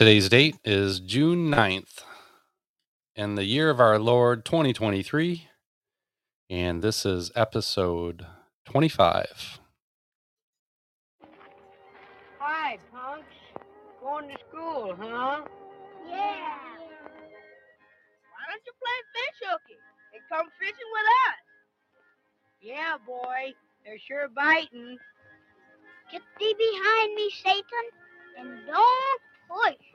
Today's date is June 9th in the year of our Lord 2023. And this is episode 25. Hi, punks. Going to school, huh? Yeah. Why don't you play fish hooky and come fishing with us? Yeah, boy. They're sure biting. Get thee behind me, Satan, and don't push.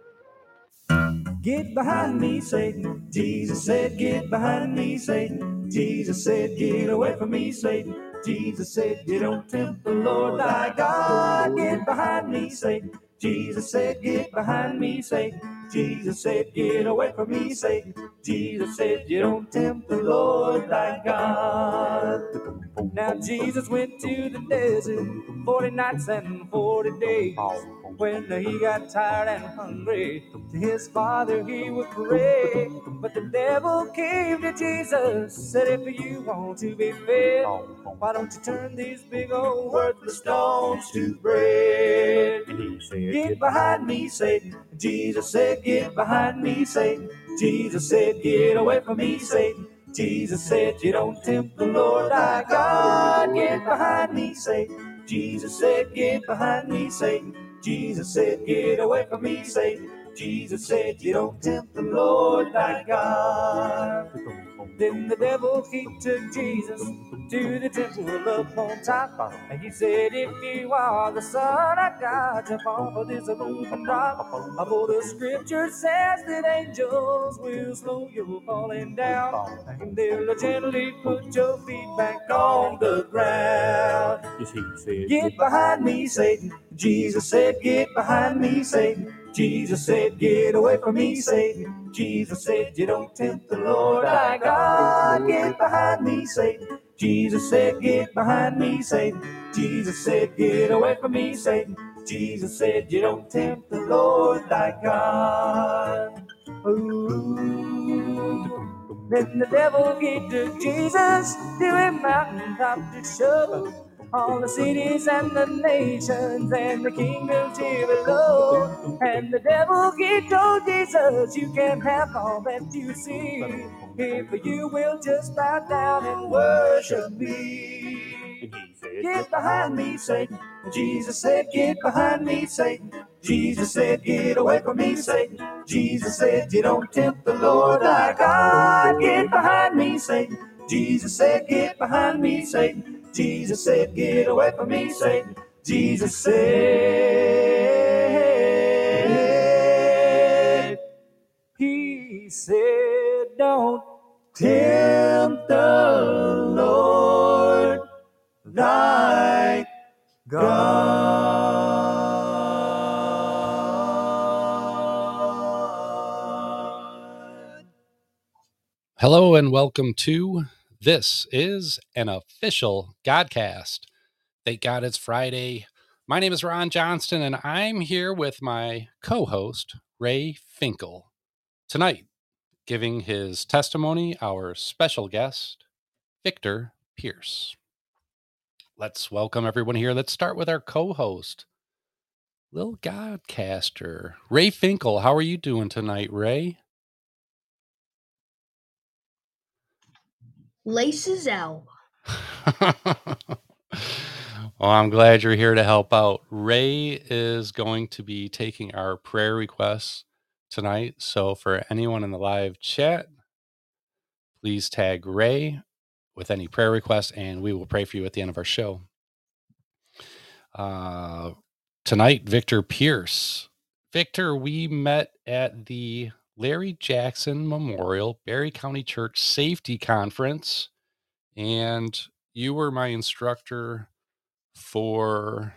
Get behind me, Satan. Jesus said, Get behind me, Satan. Jesus said, Get away from me, Satan. Jesus said, You don't tempt the Lord thy God. Get behind me, Satan. Jesus said, Get behind me, Satan. Jesus said, Get away from me, Satan. Jesus said, You don't tempt the Lord thy God. Now Jesus went to the desert 40 nights and 40 days. When he got tired and hungry, to his father he would pray. But the devil came to Jesus, said, If you want to be fed, why don't you turn these big old worthless stones to bread? And he said, Get behind me, Satan. Jesus said, Get behind me, Satan. Jesus said, Get away from me, Satan. Jesus said, You don't tempt the Lord thy God. Get behind me, Satan. Jesus said, Get behind me, Satan. Jesus said, Get away from me, Satan. Jesus said, You don't tempt the Lord thy God. Then the devil he took Jesus to the temple up on top. And he said, If you are the Son of God, jump off of this roof and drop. For the scripture says that angels will slow you falling down. And they'll gently put your feet back on the ground. Yes, he said, Get behind me, Satan. Jesus said, Get behind me, Satan. Jesus said, Get away from me, Satan. Jesus said, You don't tempt the Lord thy God. Get behind me, Satan. Jesus said, Get behind me, Satan. Jesus said, Get away from me, Satan. Jesus said, You don't tempt the Lord thy God. Ooh. Then the devil he took Jesus to a mountaintop to show all the cities and the nations and the kingdoms here below. And the devil he told Jesus, You can have all that you see if you will just bow down and worship me. Get behind me, Satan. Jesus said, Get behind me, Satan. Jesus said, Get away from me, Satan. Jesus said, You don't tempt the Lord thy God. Get behind me, Satan. Jesus said, Get behind me, Satan. Jesus said, Get away from me, Satan. Jesus said, He said, Don't tempt the Lord thy God. Hello and welcome to This is an official Godcast. Thank God it's Friday. My name is Ron Johnston and I'm here with my co host, Ray Finkel. Tonight, giving his testimony, our special guest, Victor Pierce. Let's welcome everyone here. Let's start with our co host, Lil Godcaster, Ray Finkel. How are you doing tonight, Ray? Laces out. well, I'm glad you're here to help out. Ray is going to be taking our prayer requests tonight. So, for anyone in the live chat, please tag Ray with any prayer requests, and we will pray for you at the end of our show. Uh, tonight, Victor Pierce. Victor, we met at the Larry Jackson Memorial Barry County Church Safety Conference, and you were my instructor for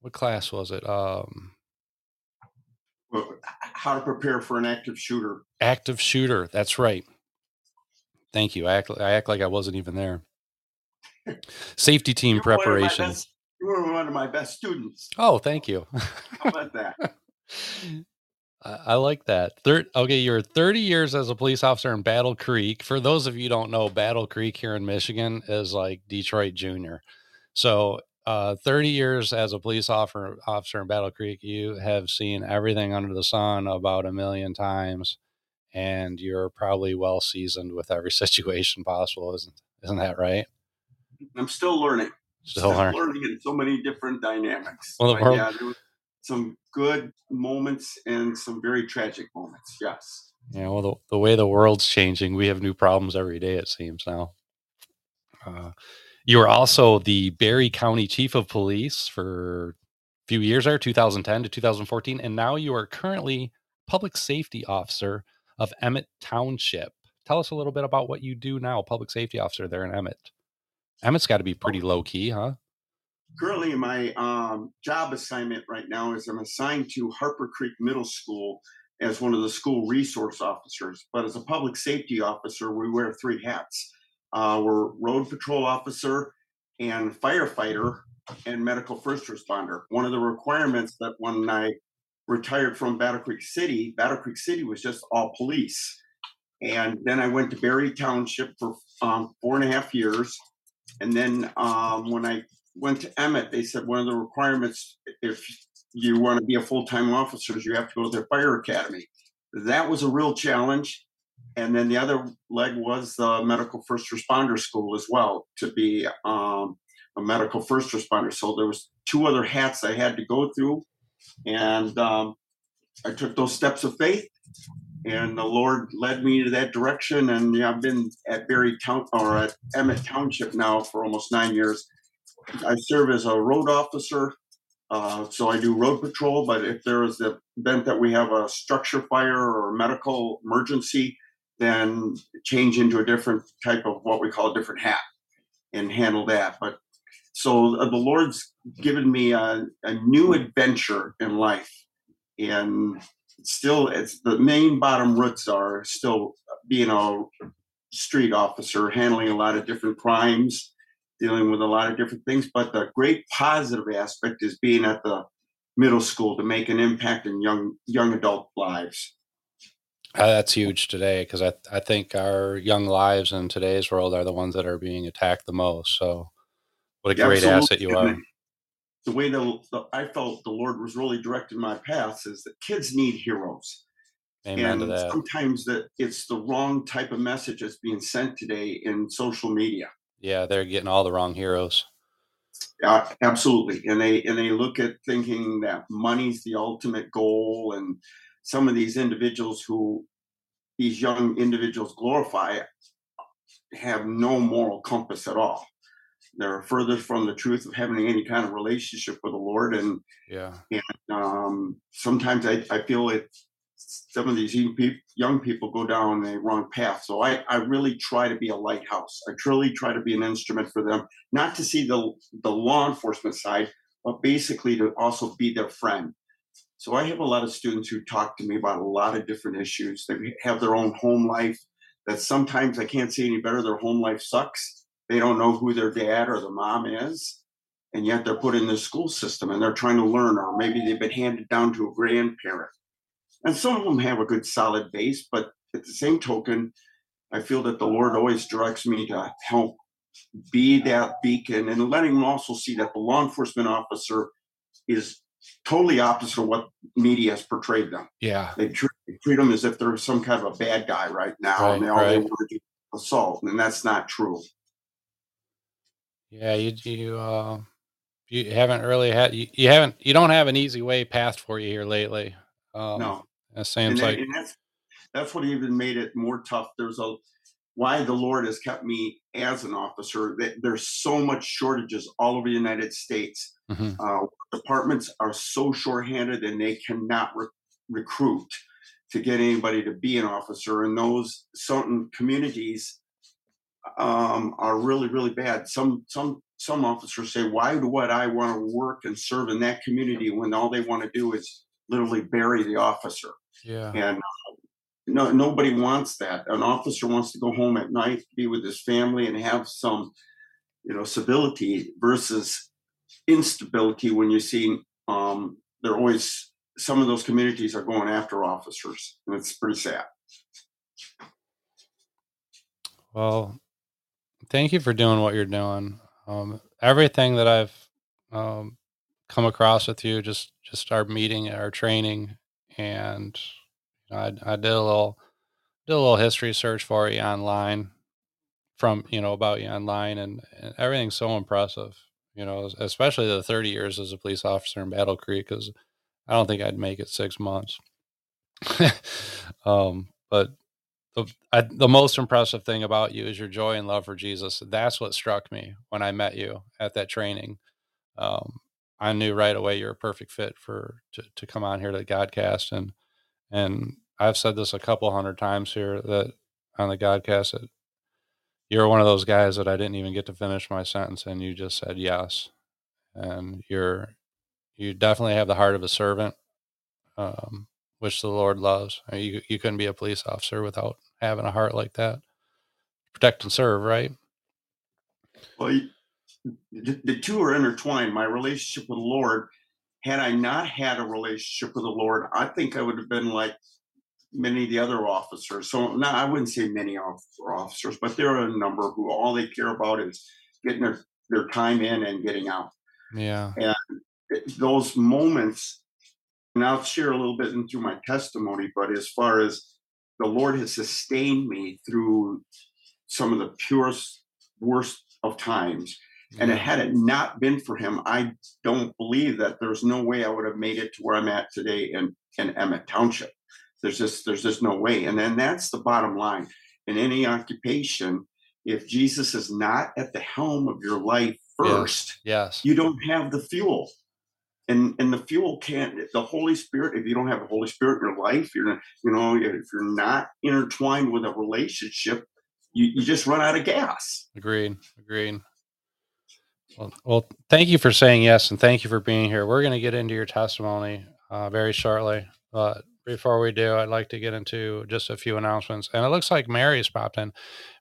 what class was it? Um, how to prepare for an active shooter. active shooter. That's right. Thank you. I act, I act like I wasn't even there. Safety team You were one of my preparation. best- You were one of my best students. Oh, thank you. How about that? I, I like that. Thir- okay, you're 30 years as a police officer in Battle Creek. For those of you who don't know, Battle Creek here in Michigan is like Detroit Junior. So uh, 30 years as a police officer, officer in Battle Creek, you have seen everything under the sun about a million times, and you're probably well seasoned with every situation possible, isn't isn't that right? I'm still learning. Still learning. in so many different dynamics. Well, the world- yeah, some good moments and some very tragic moments. Yes. Yeah, well, the, the way the world's changing, we have new problems every day, it seems now. Uh, you were also the Barry County Chief of Police for a few years there, 2010 to 2014, and now you are currently Public Safety Officer of Emmett Township. Tell us a little bit about what you do now, Public Safety Officer there in Emmett. Emmett's got to be pretty low key, huh? Currently, my um, job assignment right now is I'm assigned to Harper Creek Middle School as one of the school resource officers. But as a public safety officer, we wear three hats. Uh, we're road patrol officer and firefighter and medical first responder. One of the requirements that when I retired from Battle Creek City, Battle Creek City was just all police. And then I went to Barry Township for um, four and a half years. And then um, when I went to Emmett, they said one of the requirements, if you want to be a full-time officer, is you have to go to their fire academy. That was a real challenge. And then the other leg was the medical first responder school as well to be um, a medical first responder. So there was two other hats I had to go through, and um, I took those steps of faith, and the Lord led me to that direction. And yeah, I've been at Barry Town or at Emmett Township now for almost nine years. I serve as a road officer, uh, so I do road patrol. But if there is the event that we have a structure fire or a medical emergency, then change into a different type of what we call a different hat and handle that. But so uh, the Lord's given me a, a new adventure in life, and still, it's the main bottom roots are still being a street officer, handling a lot of different crimes, dealing with a lot of different things. But the great positive aspect is being at the middle school to make an impact in young young adult lives. Uh, that's huge today because I, I think our young lives in today's world are the ones that are being attacked the most. So, what a great Absolutely. asset you are. the- way that the I felt the Lord was really directing my paths is that kids need heroes. Amen to and sometimes that it's the wrong type of message that's being sent today in social media. Yeah, they're getting all the wrong heroes. Uh, absolutely, and they and they look at thinking that money's the ultimate goal, and some of these individuals who these young individuals glorify have no moral compass at all. They're further from the truth of having any kind of relationship with the Lord, and Yeah. And um, sometimes I, I feel it some of these young people go down a wrong path. So I, I really try to be a lighthouse. I truly try to be an instrument for them not to see the the law enforcement side but basically to also be their friend. So i have a lot of students who talk to me about a lot of different issues. They have their own home life that sometimes i can't say any better. Their home life sucks. They don't know who their dad or their mom is and yet they're put in the school system and they're trying to learn, or maybe they've been handed down to a grandparent. And some of them have a good solid base, but at the same token, I feel that the Lord always directs me to help be that beacon and letting them also see that the law enforcement officer is totally opposite of what media has portrayed them. Yeah. They treat, they treat them as if they're some kind of a bad guy right now, and Right, they all they right. want to do assault, and that's not true. Yeah. You, you, uh, you haven't really had, you, you haven't, you don't have an easy way passed for you here lately. Um, no. It and, seems that- like, and that's that's what even made it more tough. There's a why the Lord has kept me as an officer. That there's so much shortages all over the United States. Mhm. Uh, departments are so shorthanded, and they cannot re- recruit to get anybody to be an officer. And those certain communities um, are really, really bad. Some some some officers say, "Why do what I want to work and serve in that community when all they want to do is literally bury the officer?" Yeah. and uh, no nobody wants that an officer wants to go home at night be with his family and have some you know stability versus instability when you see um they're always some of those communities are going after officers and it's pretty sad Well, thank you for doing what you're doing. Um, everything that I've um, come across with you, just just our meeting, our training, and you know, I, I did a little did a little history search for you online from you know about you online, and, and everything's so impressive. You know, especially the 30 years as a police officer in Battle Creek, because I don't think I'd make it six months. um, but the I, the most impressive thing about you is your joy and love for Jesus. That's what struck me when I met you at that training. Um, I knew right away you're a perfect fit for to, to come on here to the Godcast, and and I've said this a couple hundred times here that on the Godcast that you're one of those guys that I didn't even get to finish my sentence, and you just said yes, and you're you definitely have the heart of a servant. Um, which the Lord loves. Mean, you you couldn't be a police officer without having a heart like that. Protect and serve, right? Well, the, two are intertwined. My relationship with the Lord, had I not had a relationship with the Lord, I think I would have been like many of the other officers. So now I wouldn't say many officers, but there are a number who all they care about is getting their, their time in and getting out. Yeah. And those moments and I'll share a little bit into my testimony, but as far as the Lord has sustained me through some of the purest, worst of times. And had it not been for him, I don't believe that there's no way I would have made it to where I'm at today in, in Emmett Township. There's just there's just no way. And then that's the bottom line. In any occupation, if Jesus is not at the helm of your life first, yes. yes. you don't have the fuel and and the fuel can't the holy spirit if you don't have the holy spirit in your life you're you know if you're not intertwined with a relationship you, you just run out of gas agreed agreed well, well thank you for saying yes and thank you for being here we're going to get into your testimony uh, very shortly but before we do i'd like to get into just a few announcements and it looks like mary's popped in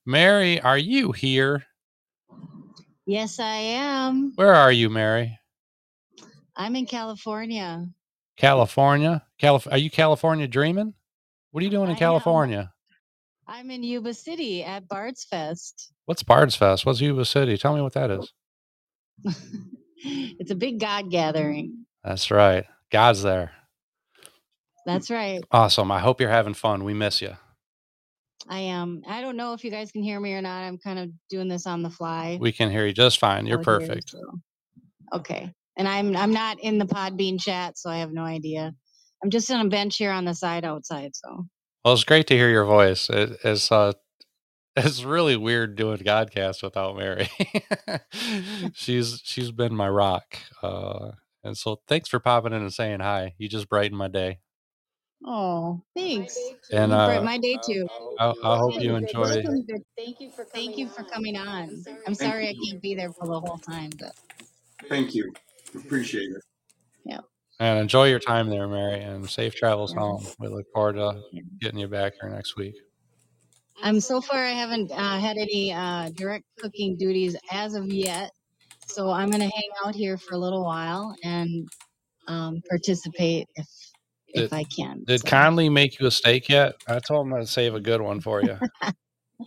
mary are you here yes i am where are you mary I'm in California. California? Calif- are you California dreaming? What are you doing in I California? I'm in Yuba City at Bard's Fest. What's Bard's Fest? What's Yuba City? Tell me what that is. it's a big God gathering. That's right. God's there. That's right. Awesome. I hope you're having fun. We miss you. I am. I don't know if you guys can hear me or not. I'm kind of doing this on the fly. We can hear you just fine. You're perfect. Here, so. Okay and I'm I'm not in the Podbean chat, so I have no idea. I'm just on a bench here on the side outside. So well, it's great to hear your voice. It, it's uh, it's really weird doing Godcast without Mary. she's she's been my rock, uh, and so thanks for popping in and saying hi. You just brightened my day. Oh, thanks. And uh, my day too. I, I hope you enjoy. Thank you for thank you for coming on. I'm sorry I can't be there for the whole time, but thank you. Appreciate it. Yeah. And enjoy your time there, Mary, and safe travels home. We look forward to getting you back here next week. Um, so far, I haven't uh, had any uh, direct cooking duties as of yet. So I'm going to hang out here for a little while and um, participate if did, if I can. Did so. Conley make you a steak yet? I told him to save a good one for you.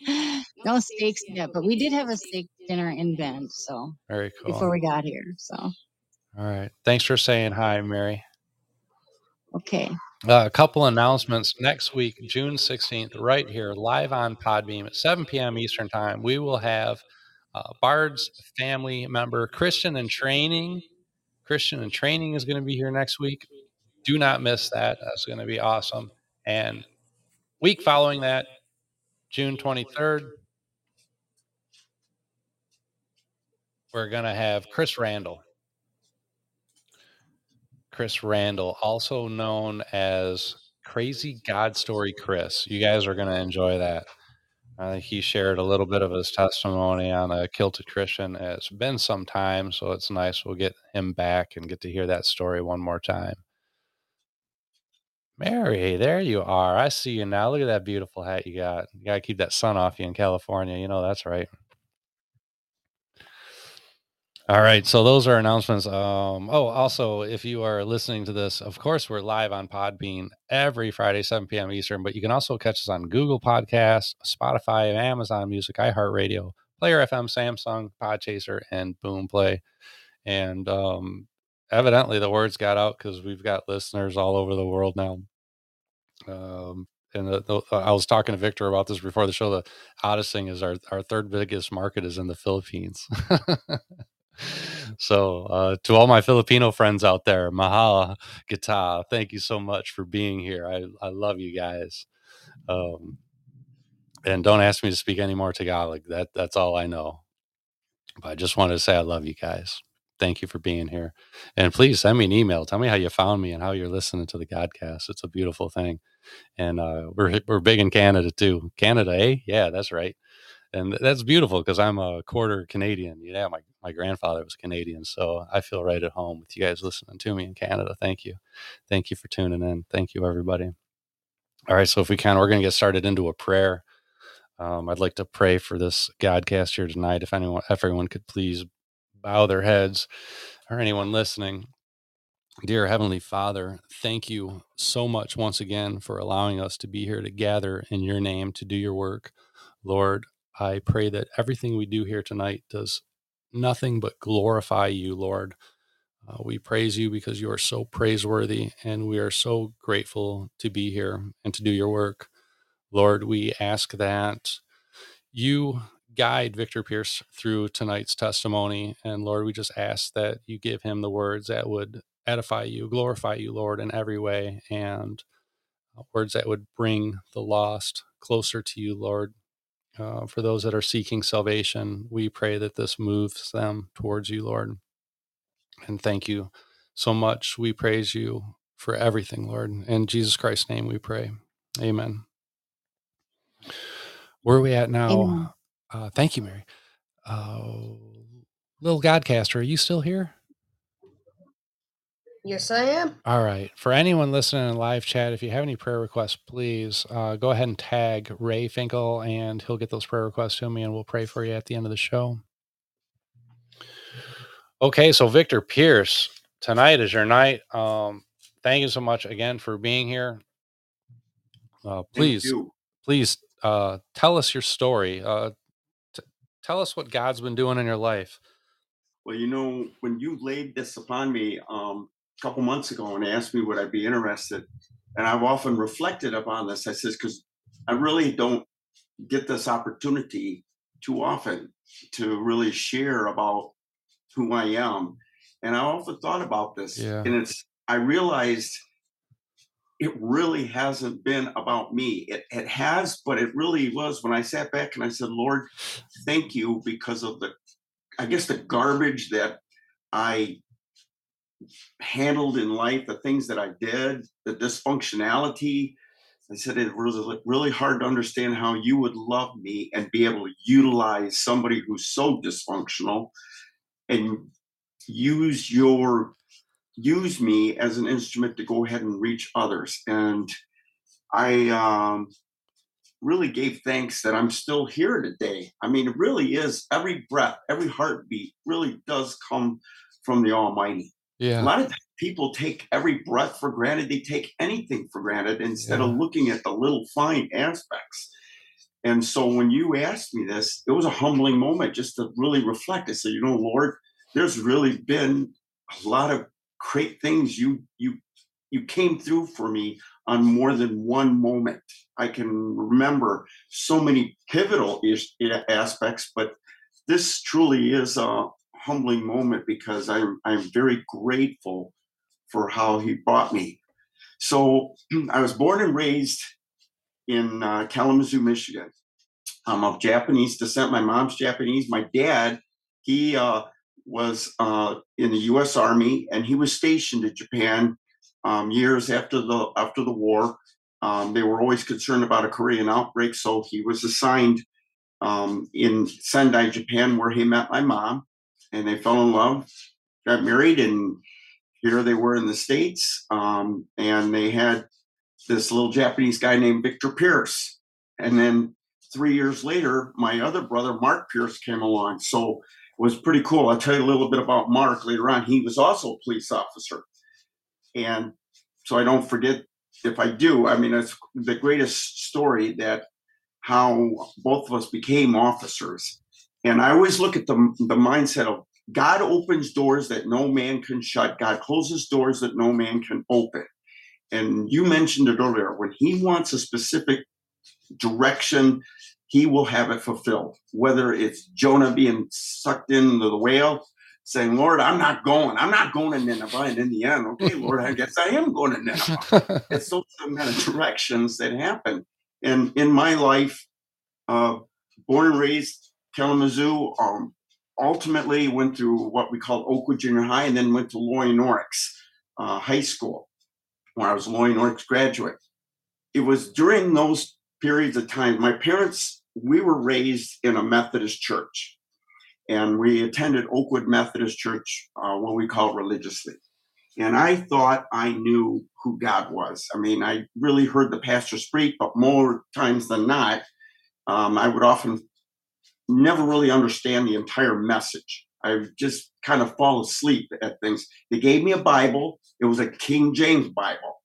no steaks yet, but we did have a steak dinner in Bend. So very cool. Before we got here, so all right. Thanks for saying hi, Mary. Okay. Uh, a couple announcements next week, June 16th, right here, live on Podbean at 7 p.m. Eastern Time. We will have uh, Bard's family member, Christian in Training. Christian in Training is going to be here next week. Do not miss that. That's going to be awesome. And week following that, June 23rd, we're going to have Chris Randall. Chris Randall, also known as Crazy God Story Chris. You guys are going to enjoy that. I think he shared a little bit of his testimony on a kilted Christian. It's been some time, so it's nice. We'll get him back and get to hear that story one more time. Mary, there you are. I see you now. Look at that beautiful hat you got. You got to keep that sun off you in California. You know that's right. All right, so those are announcements. Um, oh, also, if you are listening to this, of course, we're live on Podbean every Friday, 7 p.m. Eastern, but you can also catch us on Google Podcasts, Spotify, Amazon Music, iHeartRadio, Player FM, Samsung, Podchaser, and Boom Play. and um, evidently the words got out because we've got listeners all over the world now. Um, and the, the, I was talking to Victor about this before the show. The oddest thing is our our third biggest market is in the Philippines. so uh, to all my Filipino friends out there, mahal kita, thank you so much for being here. I I love you guys. Um, and don't ask me to speak any more Tagalog. That that's all I know. But I just wanted to say I love you guys. Thank you for being here. And please send me an email. Tell me how you found me and how you're listening to the Godcast. It's a beautiful thing. And uh, we're we're big in Canada too. Canada, eh? Yeah, that's right. And that's beautiful because I'm a quarter Canadian. Yeah, my, my grandfather was Canadian. So I feel right at home with you guys listening to me in Canada. Thank you. Thank you for tuning in. Thank you, everybody. All right. So if we can, we're going to get started into a prayer. Um, I'd like to pray for this Godcast here tonight. If anyone, everyone could please bow their heads, or anyone listening. Dear Heavenly Father, thank you so much once again for allowing us to be here to gather in your name to do your work. Lord, I pray that everything we do here tonight does nothing but glorify you, Lord. Uh, we praise you because you are so praiseworthy, and we are so grateful to be here and to do your work. Lord, we ask that you guide Victor Pierce through tonight's testimony. And Lord, we just ask that you give him the words that would edify you, glorify you, Lord, in every way, and uh, words that would bring the lost closer to you, Lord. Uh, for those that are seeking salvation, we pray that this moves them towards you, Lord. And thank you so much. We praise you for everything, Lord. In Jesus Christ's name we pray. Amen. Where are we at now? Uh, thank you, Mary. Uh, little Godcaster, are you still here? Yes, I am. All right. For anyone listening in live chat, if you have any prayer requests, please uh, go ahead and tag Ray Finkel, and he'll get those prayer requests to me, and we'll pray for you at the end of the show. Okay, so Victor Pierce, tonight is your night. Um, thank you so much again for being here. Uh, please, please uh, tell us your story. Uh, t- tell us what God's been doing in your life. Well, you know, when you laid this upon me um, a couple months ago and asked me would I be interested, and I've often reflected upon this. I says because I really don't get this opportunity too often to really share about who I am, and I often thought about this, Yeah. and it's I realized it really hasn't been about me. It, it has, but it really was when I sat back and I said, Lord, thank you because of the, I guess, the garbage that I handled in life, the things that I did, the dysfunctionality. I said it was really hard to understand how you would love me and be able to utilize somebody who's so dysfunctional and use your use me as an instrument to go ahead and reach others. And I um, really gave thanks that I'm still here today. I mean, it really is every breath, every heartbeat really does come from the Almighty. A lot of people take every breath for granted, they take anything for granted instead Yeah. of looking at the little fine aspects. And so when you asked me this, it was a humbling moment just to really reflect. I said, you know, Lord, there's really been a lot of great things you you you came through for me on more than one moment. I can remember so many pivotal ish, aspects, but this truly is a humbling moment because I'm I'm very grateful for how he brought me. So I was born and raised in uh, Kalamazoo, Michigan. I'm of Japanese descent. My mom's Japanese. My dad, he uh, was uh, in the U.S. Army, and he was stationed in Japan um, years after the after the war. Um, they were always concerned about a Korean outbreak, so he was assigned um, in Sendai, Japan, where he met my mom, and they fell in love, got married, and here they were in the states, um, and they had this little Japanese guy named Victor Pierce, and then three years later, my other brother Mark Pierce came along. So it was pretty cool. I'll tell you a little bit about Mark later on. He was also a police officer, and so I don't forget if I do. I mean, it's the greatest story that how both of us became officers. And I always look at the the mindset of God opens doors that no man can shut. God closes doors that no man can open. And you mentioned it earlier. When He wants a specific direction, He will have it fulfilled. Whether it's Jonah being sucked into the whale, saying, Lord, I'm not going. I'm not going to Nineveh. And in the end, okay, Lord, I guess I am going to Nineveh. it's those kind of directions that happen. And in my life, uh, born and raised Kalamazoo, um, ultimately went through what we call Oakwood Junior High and then went to Loy Norrix uh, High School, where I was Loy Norrix graduate. It was during those periods of time, my parents, we were raised in a Methodist church and we attended Oakwood Methodist Church, uh, what we call religiously. And I thought I knew who God was. I mean, I really heard the pastor speak, but more times than not, um, I would often never really understand the entire message. I just kind of fall asleep at things. They gave me a Bible. It was a King James Bible.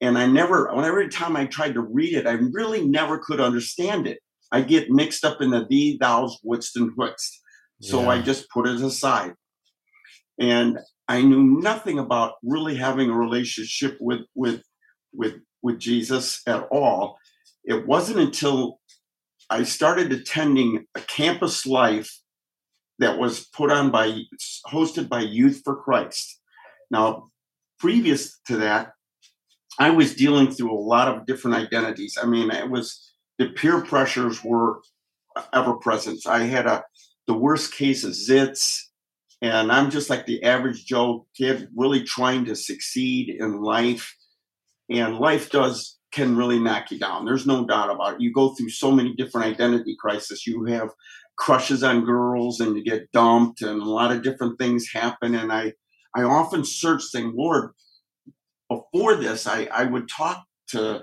And I never, every time I tried to read it, I really never could understand it. I get mixed up in the thee, thous, wouldst, and wouldst. So yeah. I just put it aside. And I knew nothing about really having a relationship with with with with Jesus at all. It wasn't until I started attending a campus life that was put on by hosted by Youth for Christ. Now, previous to that, I was dealing through a lot of different identities. I mean, it was the peer pressures were ever present. I had a the worst case of zits. And I'm just like the average Joe kid, really trying to succeed in life. And life does can really knock you down. There's no doubt about it. You go through so many different identity crises. You have crushes on girls and you get dumped and a lot of different things happen. And I I often search saying, Lord, before this, I, I would talk to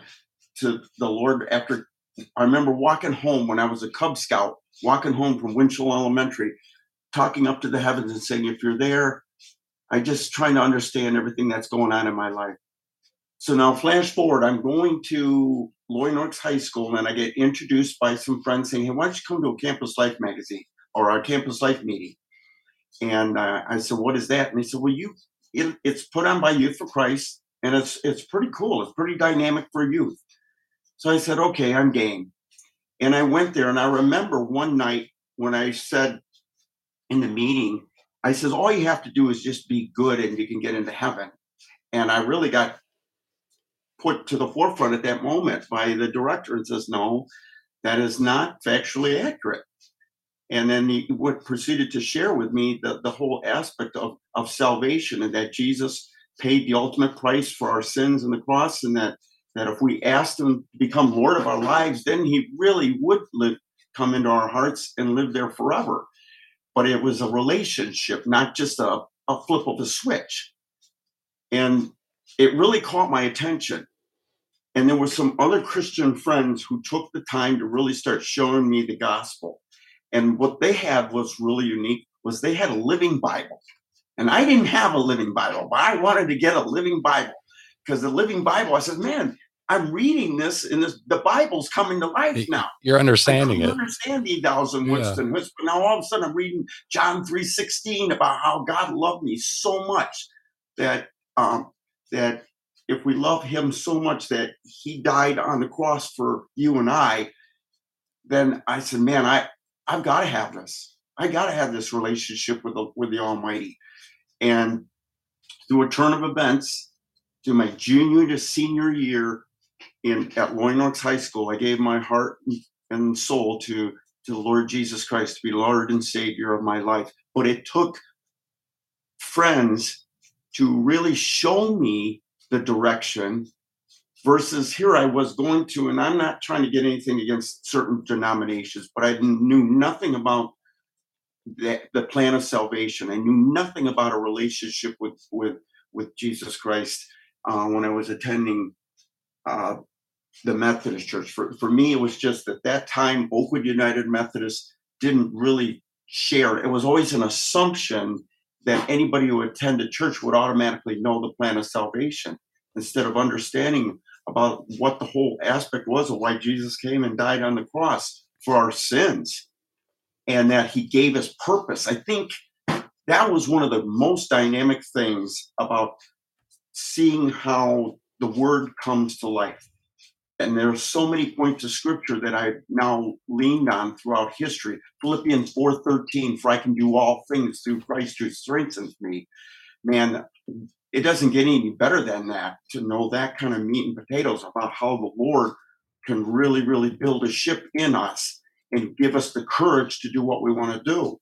to the Lord after I remember walking home when I was a Cub Scout walking home from Winchell Elementary, talking up to the heavens and saying, if you're there, I just trying to understand everything that's going on in my life. So now flash forward, I'm going to Loy Norrix High School and I get introduced by some friends saying, hey, why don't you come to a Campus Life magazine or our Campus Life meeting? And uh, I said, what is that? And they said, well, you, it, it's put on by Youth for Christ and it's, it's pretty cool. It's pretty dynamic for youth. So I said, okay, I'm game. And I went there and I remember one night when I said in the meeting, I says, all you have to do is just be good and you can get into heaven. And I really got put to the forefront at that moment by the director and says, no, that is not factually accurate. And then he would proceeded to share with me the, the whole aspect of, of salvation and that Jesus paid the ultimate price for our sins on the cross and that that if we asked him to become Lord of our lives, then he really would live, come into our hearts and live there forever. But it was a relationship, not just a, a flip of a switch. And it really caught my attention. And there were some other Christian friends who took the time to really start showing me the gospel. And what they had was really unique was they had a living Bible. And I didn't have a living Bible, but I wanted to get a living Bible because the Living Bible, I said, man, I'm reading this and this, the Bible's coming to life now. You're understanding it. Understand the thousand Winston yeah. Now all of a sudden I'm reading John 3:16 about how God loved me so much that um, that if we love him so much that he died on the cross for you and I, then I said, man, I I've got to have this. I got to have this relationship with the with the Almighty. And through a turn of events, through my junior to senior year in at Loy Norrix High School, I gave my heart and soul to to the Lord Jesus Christ to be Lord and Savior of my life. But it took friends to really show me the direction versus here I was going to, and I'm not trying to get anything against certain denominations, but I knew nothing about the, the plan of salvation. I knew nothing about a relationship with with with Jesus Christ uh, when I was attending uh, the Methodist Church. For, for me, it was just at that time, Oakwood United Methodist didn't really share. It was always an assumption that anybody who attended church would automatically know the plan of salvation instead of understanding about what the whole aspect was of why Jesus came and died on the cross for our sins and that he gave us purpose. I think that was one of the most dynamic things about seeing how the word comes to life. And there are so many points of scripture that I've now leaned on throughout history. Philippians 4:13, for I can do all things through Christ who strengthens me. Man, it doesn't get any better than that to know that kind of meat and potatoes about how the Lord can really, really build a ship in us and give us the courage to do what we want to do.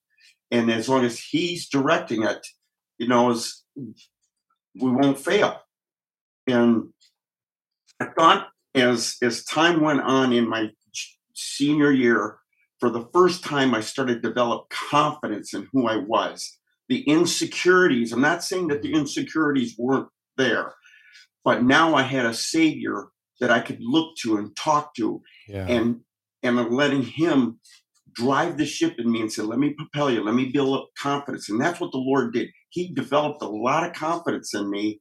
And as long as He's directing it, you know, as we won't fail. And I thought as as time went on in my senior year, for the first time, I started to develop confidence in who I was. The insecurities, I'm not saying that the insecurities weren't there, but now I had a savior that I could look to and talk to. Yeah. And and I'm letting him drive the ship in me and say, let me propel you, let me build up confidence. And that's what the Lord did. He developed a lot of confidence in me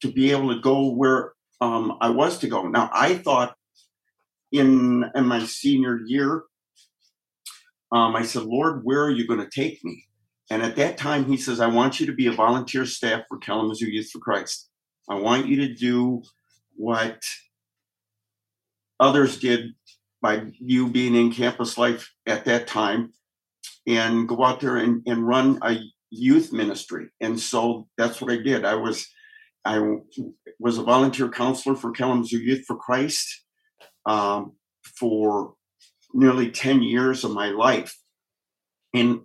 to be able to go where um, I was to go. Now, I thought in, in my senior year, um, I said, Lord, where are you going to take me? And at that time, he says, I want you to be a volunteer staff for Kalamazoo Youth for Christ. I want you to do what others did by you being in campus life at that time and go out there and, and run a youth ministry. And so that's what I did. I was I was a volunteer counselor for Kalamazoo Youth for Christ um, for nearly 10 years of my life. And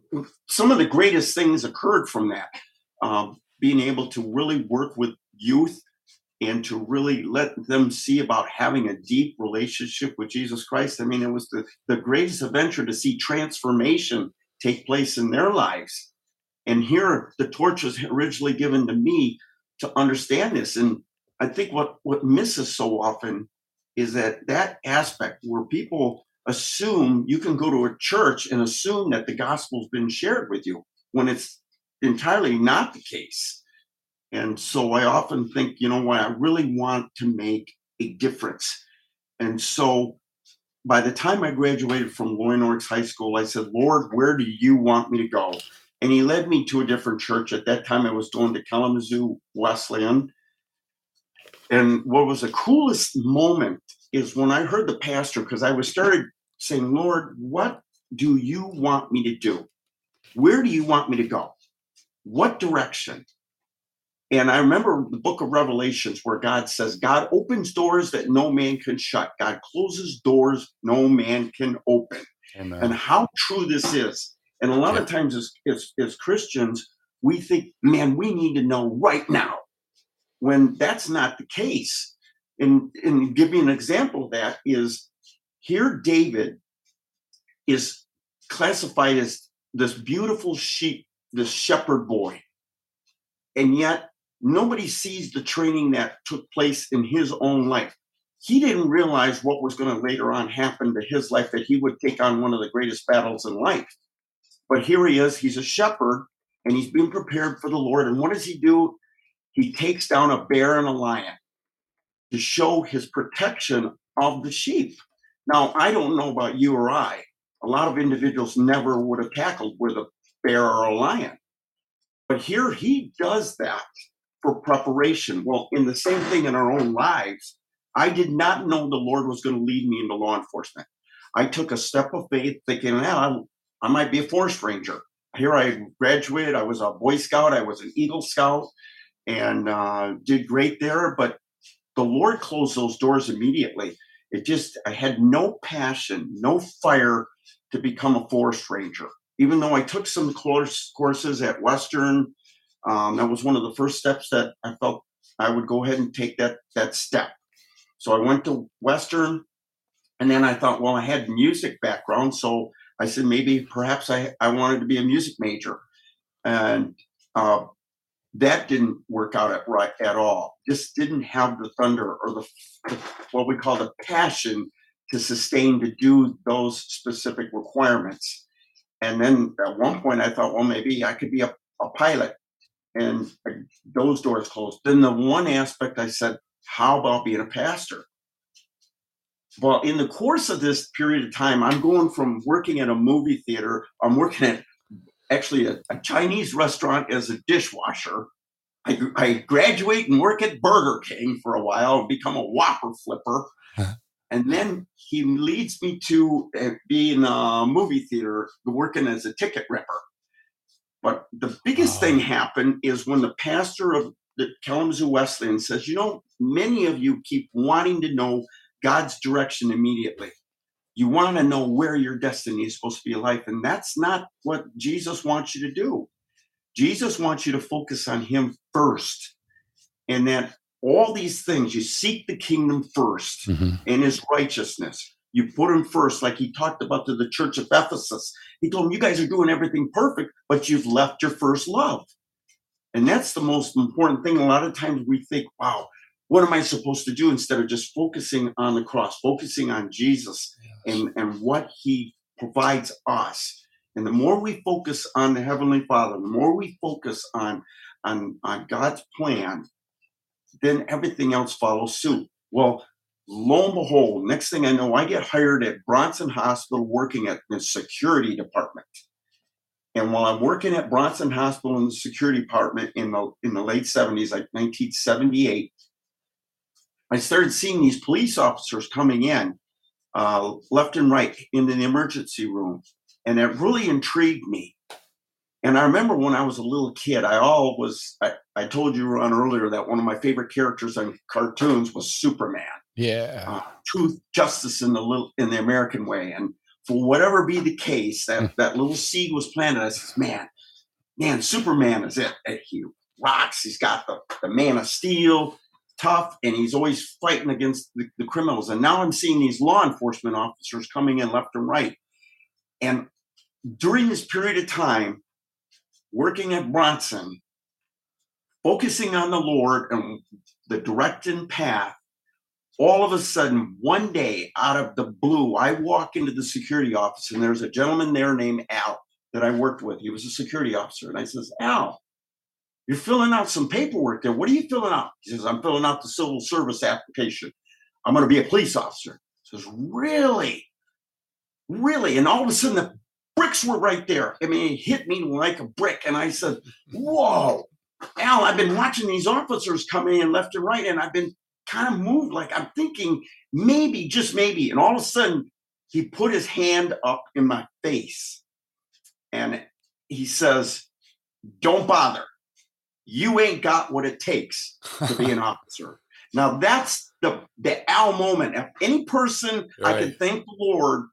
some of the greatest things occurred from that. Um, being able to really work with youth and to really let them see about having a deep relationship with Jesus Christ. I mean, it was the, the greatest adventure to see transformation take place in their lives. And here, the torch was originally given to me to understand this. And I think what, what misses so often is that that aspect where people assume you can go to a church and assume that the gospel's been shared with you when it's entirely not the case. And so I often think, you know what, I really want to make a difference. And so by the time I graduated from Loy Norrix High School, I said, Lord, where do you want me to go? And he led me to a different church. At that time, I was going to Kalamazoo Wesleyan. And what was the coolest moment is when I heard the pastor, because I was started saying, Lord, what do you want me to do? Where do you want me to go? What direction? And I remember the book of Revelations where God says, God opens doors that no man can shut. God closes doors no man can open. Amen. And how true this is. And a lot Yeah. of times as, as, as Christians, we think, man, we need to know right now. When that's not the case. And, and give me an example of that is here David is classified as this beautiful sheep, this shepherd boy. And yet nobody sees the training that took place in his own life. He didn't realize what was going to later on happen to his life, that he would take on one of the greatest battles in life. But here he is, he's a shepherd and he's being prepared for the Lord. And what does he do? He takes down a bear and a lion to show his protection of the sheep. Now, I don't know about you or I. A lot of individuals never would have tackled with a bear or a lion. But here he does that for preparation. Well, in the same thing in our own lives, I did not know the Lord was going to lead me into law enforcement. I took a step of faith thinking, "Ah, I might be a forest ranger. Here I graduated. I was a Boy Scout. I was an Eagle Scout and uh, did great there. But the Lord closed those doors immediately. It just, I had no passion, no fire to become a forest ranger. Even though I took some course, courses at Western, um, that was one of the first steps that I felt I would go ahead and take that that step. So I went to Western, and then I thought, well, I had music background, so I said maybe perhaps I, I wanted to be a music major, and uh, that didn't work out at right at all. Just didn't have the thunder or the, the what we call the passion to sustain to do those specific requirements. And then at one point, I thought, well, maybe I could be a, a pilot, and uh, those doors closed. Then the one aspect I said, how about being a pastor? Well, in the course of this period of time, I'm going from working at a movie theater, I'm working at actually a, a Chinese restaurant as a dishwasher. I, I graduate and work at Burger King for a while and become a Whopper flipper. and then he leads me to uh, be in a movie theater working as a ticket ripper. But the biggest thing happened is when the pastor of the Kalamazoo Wesleyan says, you know, many of you keep wanting to know God's direction immediately. You want to know where your destiny is supposed to be in life. And that's not what Jesus wants you to do. Jesus wants you to focus on Him first. And that all these things, you seek the kingdom 1st Mhm. and His righteousness. You put Him first, like He talked about to the church of Ephesus. He told them, You guys are doing everything perfect, but you've left your first love. And that's the most important thing. A lot of times we think, Wow, what am I supposed to do instead of just focusing on the cross, focusing on Jesus and, and what he provides us. And the more we focus on the Heavenly Father, the more we focus on, on, on God's plan, then everything else follows suit. Well, lo and behold, next thing I know, I get hired at Bronson Hospital working at the security department. And while I'm working at Bronson Hospital in the security department in the in the late 70s, like 1978, I started seeing these police officers coming in uh, left and right into the emergency room. And it really intrigued me. And I remember when I was a little kid, I always, I, I told you Ron earlier that one of my favorite characters on cartoons was Superman. Yeah. Uh, truth, justice in the little in the American way. And for whatever be the case, that, that little seed was planted. I says, man, man, Superman is it. He rocks. He's got the, the man of steel, tough, and he's always fighting against the, the criminals. And now I'm seeing these law enforcement officers coming in left and right. And during this period of time, working at Bronson, focusing on the Lord and the directing path, all of a sudden, one day out of the blue, I walk into the security office and there's a gentleman there named Al that I worked with. He was a security officer. And I says, Al, you're filling out some paperwork there. What are you filling out? He says, I'm filling out the civil service application. I'm going to be a police officer. He says, Really? Really? And all of a sudden, the bricks were right there. I mean, it hit me like a brick. And I said, Whoa, Al, I've been watching these officers coming in left and right, and I've been kind of moved. Like I'm thinking maybe, just maybe. And all of a sudden, he put his hand up in my face and he says, Don't bother. You ain't got what it takes to be an officer. Now that's the the Al moment. If any person I Right. could thank the Lord,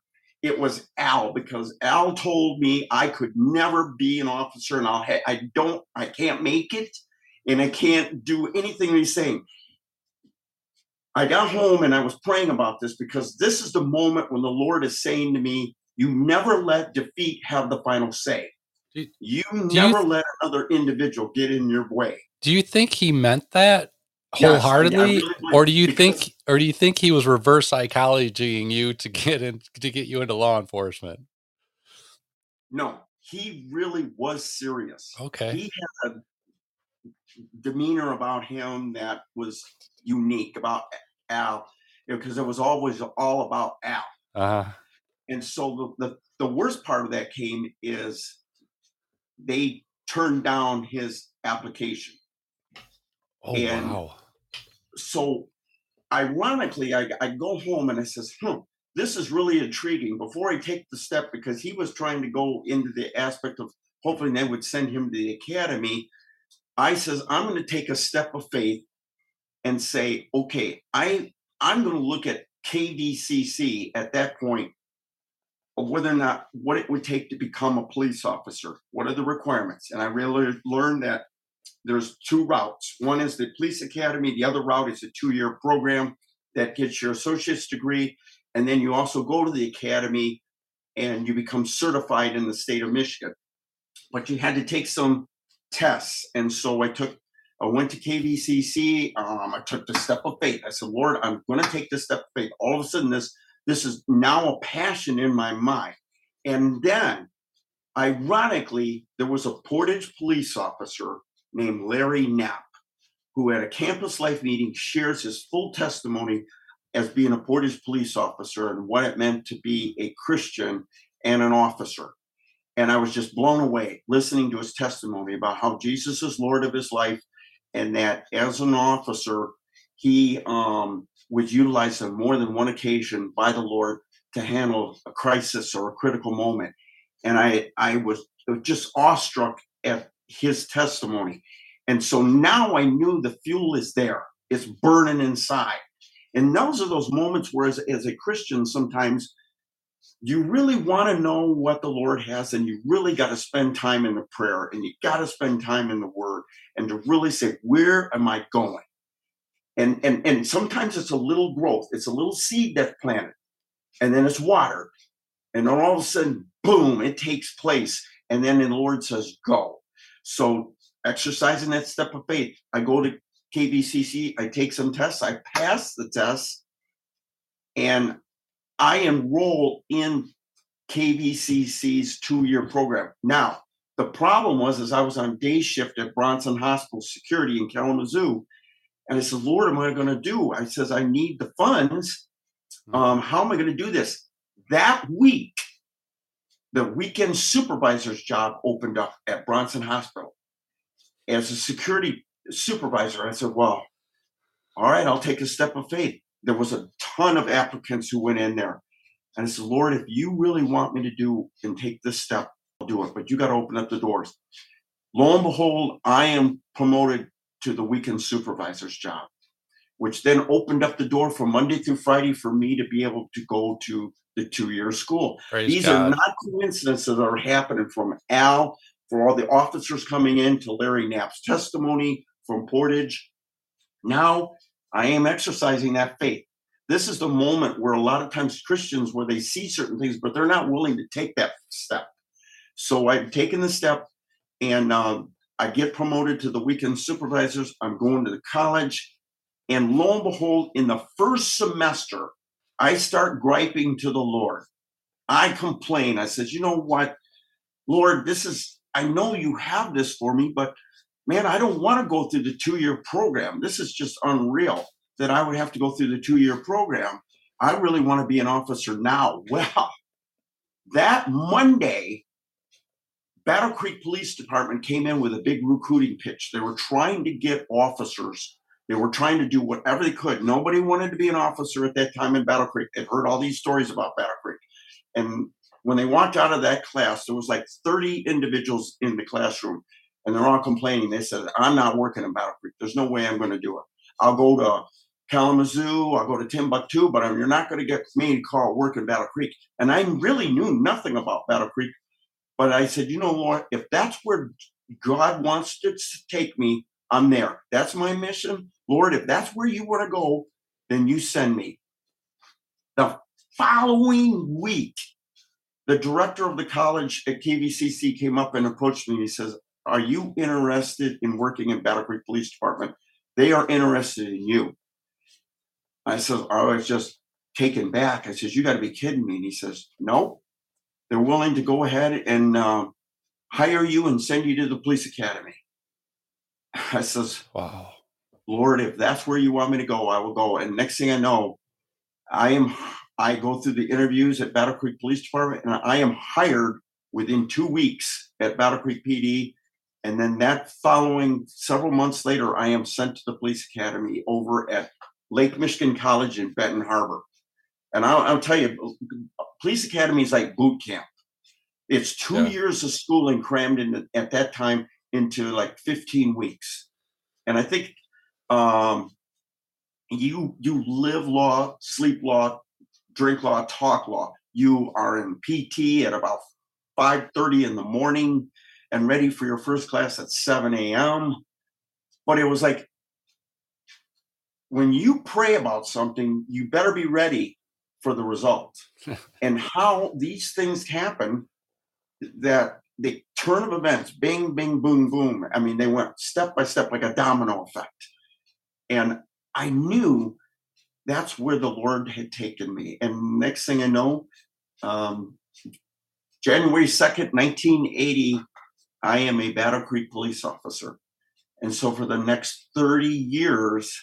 it was Al because Al told me I could never be an officer, and I'll ha- I don't I can't make it, and I can't do anything he's saying. I got home and I was praying about this because this is the moment when the Lord is saying to me, "You never let defeat have the final say. Do- You you never let another individual get in your way." Do you think he meant that Yes, I- I wholeheartedly, really or do you think, or do you think he was reverse psychologying you to get in to get you into law enforcement? No, he really was serious. Okay. He had a demeanor about him that was unique about Al, because it was always all about Al. Uh, And so the, the the worst part of that came is they turned down his application. oh And- wow. So ironically, I, I go home and I says, hmm, this is really intriguing. Before I take the step, because he was trying to go into the aspect of hopefully they would send him to the academy. I says, I'm going to take a step of faith and say, okay, I I'm going to look at KVCC at that point of whether or not what it would take to become a police officer. What are the requirements? And I really learned that there's two routes. One is the police academy. The other route is a two-year program that gets your associate's degree, and then you also go to the academy and you become certified in the state of Michigan. But you had to take some tests, and so I took. I went to KVCC. Um, I took the step of faith. I said, Lord, I'm going to take this step of faith. All of a sudden, this this is now a passion in my mind. And then, ironically, there was a Portage police officer named Larry Knapp, who at a campus life meeting shares his full testimony as being a Portage police officer and what it meant to be a Christian and an officer. and I was just blown away listening to his testimony about how Jesus is Lord of his life, and that as an officer, he um, was utilized on more than one occasion by the Lord to handle a crisis or a critical moment. And I, I was just awestruck at his testimony. And so now I knew the fuel is there, it's burning inside. And those are those moments where, as, as a Christian, sometimes you really want to know what the Lord has, and you really got to spend time in the prayer and you got to spend time in the Word and to really say, Where am I going? And, and, and sometimes it's a little growth, it's a little seed that's planted, and then it's watered. And then all of a sudden, boom, it takes place. And then the Lord says, Go. So, exercising that step of faith, I go to KVCC, I take some tests, I pass the tests, and I enroll in KVCC's two-year program. Now, the problem was is I was on day shift at Bronson Hospital Security in Kalamazoo, and I said, "Lord, am I going to do?" I says, "I need the funds. Hmm. Um, how am I going to do this?" That week, the weekend supervisor's job opened up at Bronson Hospital as a security supervisor. I said, "Well, all right, I'll take a step of faith." there was a ton of applicants who went in there. And I said, Lord, if you really want me to do and take this step, I'll do it. But you got to open up the doors. Lo and behold, I am promoted to the weekend supervisor's job, which then opened up the door for Monday through Friday for me to be able to go to the two year school. Praise These God. are not coincidences that are happening from Al, for all the officers coming in, to Larry Knapp's testimony from Portage. Now I am exercising that faith. This is the moment where a lot of times Christians, where they see certain things, but they're not willing to take that step. So I've taken the step and um, I get promoted to the weekend supervisors. I'm going to the college. And lo and behold, in the first semester, I start griping to the Lord. I complain. I said, you know what, Lord, this is, I know you have this for me, but man, I don't want to go through the two year program. This is just unreal that I would have to go through the two year program. I really want to be an officer now. Well, that Monday, Battle Creek Police Department came in with a big recruiting pitch. They were trying to get officers. They were trying to do whatever they could. Nobody wanted to be an officer at that time in Battle Creek. They'd heard all these stories about Battle Creek. And when they walked out of that class, there was like 30 individuals in the classroom and they're all complaining. They said, I'm not working in Battle Creek. There's no way I'm going to do it. I'll go to Kalamazoo, I'll go to Timbuktu, but you're not going to get me to call work in Battle Creek. And I really knew nothing about Battle Creek. But I said, you know, Lord, if that's where God wants to take me, I'm there. That's my mission. Lord, if that's where you want to go, then you send me. The following week, the director of the college at KVCC came up and approached me. He says, are you interested in working in Battle Creek Police Department? They are interested in you. I said, I was just taken back. I says, you got to be kidding me. And he says, no, they're willing to go ahead and uh, hire you and send you to the police academy. I says, wow, Lord, if that's where you want me to go, I will go. And next thing I know, I am, I go through the interviews at Battle Creek Police Department and I am hired within two weeks at Battle Creek PD and then that following several months later, I am sent to the police academy over at Lake Michigan College in Benton Harbor. And I'll, I'll tell you, police academy is like boot camp. It's two yeah. years of schooling crammed in at that time into like 15 weeks. And I think um, you you live law, sleep law, drink law, talk law. You are in PT at about 5:30 in the morning and ready for your first class at 7 a.m. But it was like, when you pray about something, you better be ready for the result. and how these things happen, that the turn of events, bing, bing, boom, boom. I mean, they went step by step like a domino effect. And I knew that's where the Lord had taken me. And next thing I know, um, January 2nd, 1980, I am a Battle Creek police officer. And so for the next 30 years,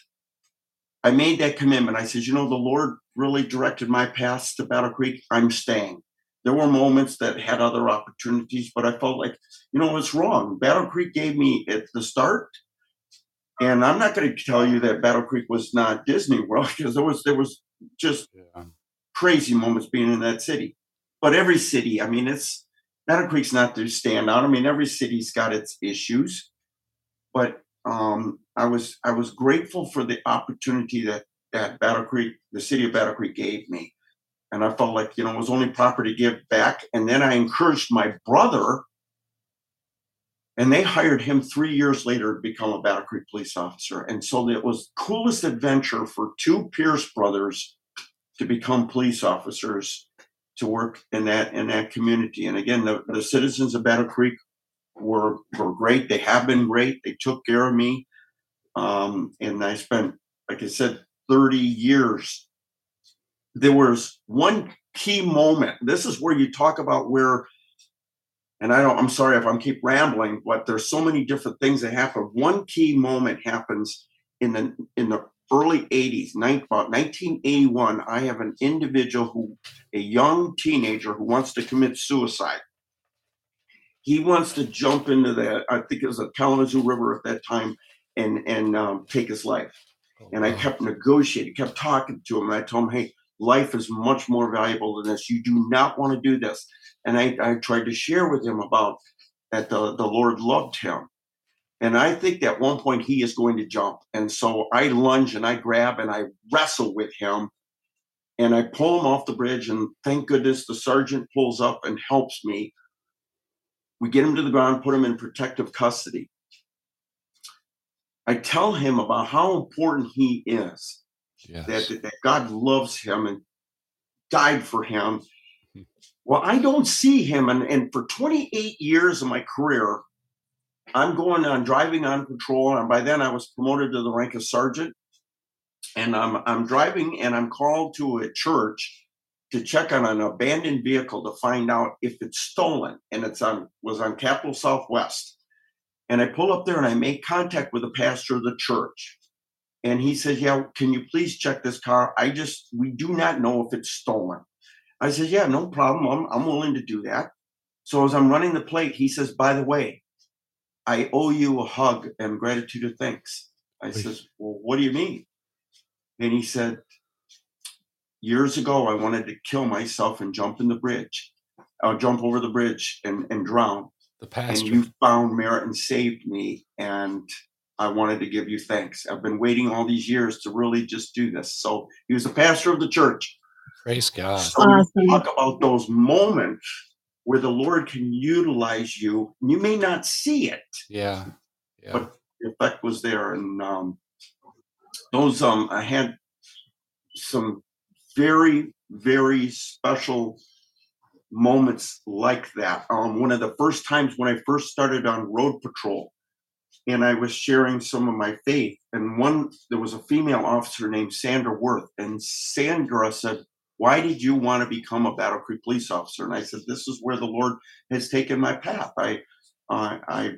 I made that commitment. I said, you know, the Lord really directed my path to Battle Creek. I'm staying. there were moments that had other opportunities, but I felt like, you know, it's wrong. Battle Creek gave me at the start. And I'm not going to tell you that Battle Creek was not Disney World because there was there was just Yeah. crazy moments being in that city. But every city, I mean, it's Battle Creek's not to stand out. I mean, every city's got its issues. But um, I was I was grateful for the opportunity that that Battle Creek, the city of Battle Creek, gave me, and I felt like you know it was only proper to give back. And then I encouraged my brother, and they hired him three years later to become a Battle Creek police officer. And so it was coolest adventure for two Pierce brothers to become police officers to work in that in that community. And again, the, the citizens of Battle Creek were were great. They have been great. They took care of me. Um, and I spent, like I said, 30 years. There was one key moment. This is where you talk about where, and I don't, I'm sorry if I'm keep rambling, but there's so many different things that happen. One key moment happens in the in the early 80s, about 1981. I have an individual who, a young teenager who wants to commit suicide he wants to jump into that. I think it was a Kalamazoo River at that time, and and um, take his life. And I kept negotiating, kept talking to him. And I told him, "Hey, life is much more valuable than this. You do not want to do this." And I, I tried to share with him about that the the Lord loved him. And I think at one point he is going to jump. And so I lunge and I grab and I wrestle with him. And I pull him off the bridge. And thank goodness the sergeant pulls up and helps me we get him to the ground, put him in protective custody. I tell him about how important he is, Yes. that, that God loves him and died for him. Mhm. Well, I don't see him. And, and for 28 years of my career, I'm going on driving on patrol. And by then I was promoted to the rank of sergeant. And I'm, I'm driving and I'm called to a church to check on an abandoned vehicle to find out if it's stolen. And it's on was on Capital Southwest. And I pull up there and I make contact with the pastor of the church. And he says, Yeah, can you please check this car? I just we do not know if it's stolen. I said, Yeah, no problem. I'm I'm willing to do that. So as I'm running the plate, he says, By the way, I owe you a hug and gratitude and thanks. I Please. says, Well, what do you mean? And he said, Years ago, I wanted to kill myself and jump in the bridge. I'll jump over the bridge and, and drown. The And you found merit and saved me. And I wanted to give you thanks. I've been waiting all these years to really just do this. So he was the pastor of the church. Praise God. So Awesome. talk about those moments where the Lord can utilize you. You may not see it, Yeah. Yeah. but the effect was there. And um, those, um, I had some very, very special moments like that. Um, one of the first times when I first started on road patrol, and I was sharing some of my faith, and one there was a female officer named Sandra Worth, and Sandra said, "Why did you want to become a Battle Creek police officer?" And I said, "This is where the Lord has taken my path. I, I, I,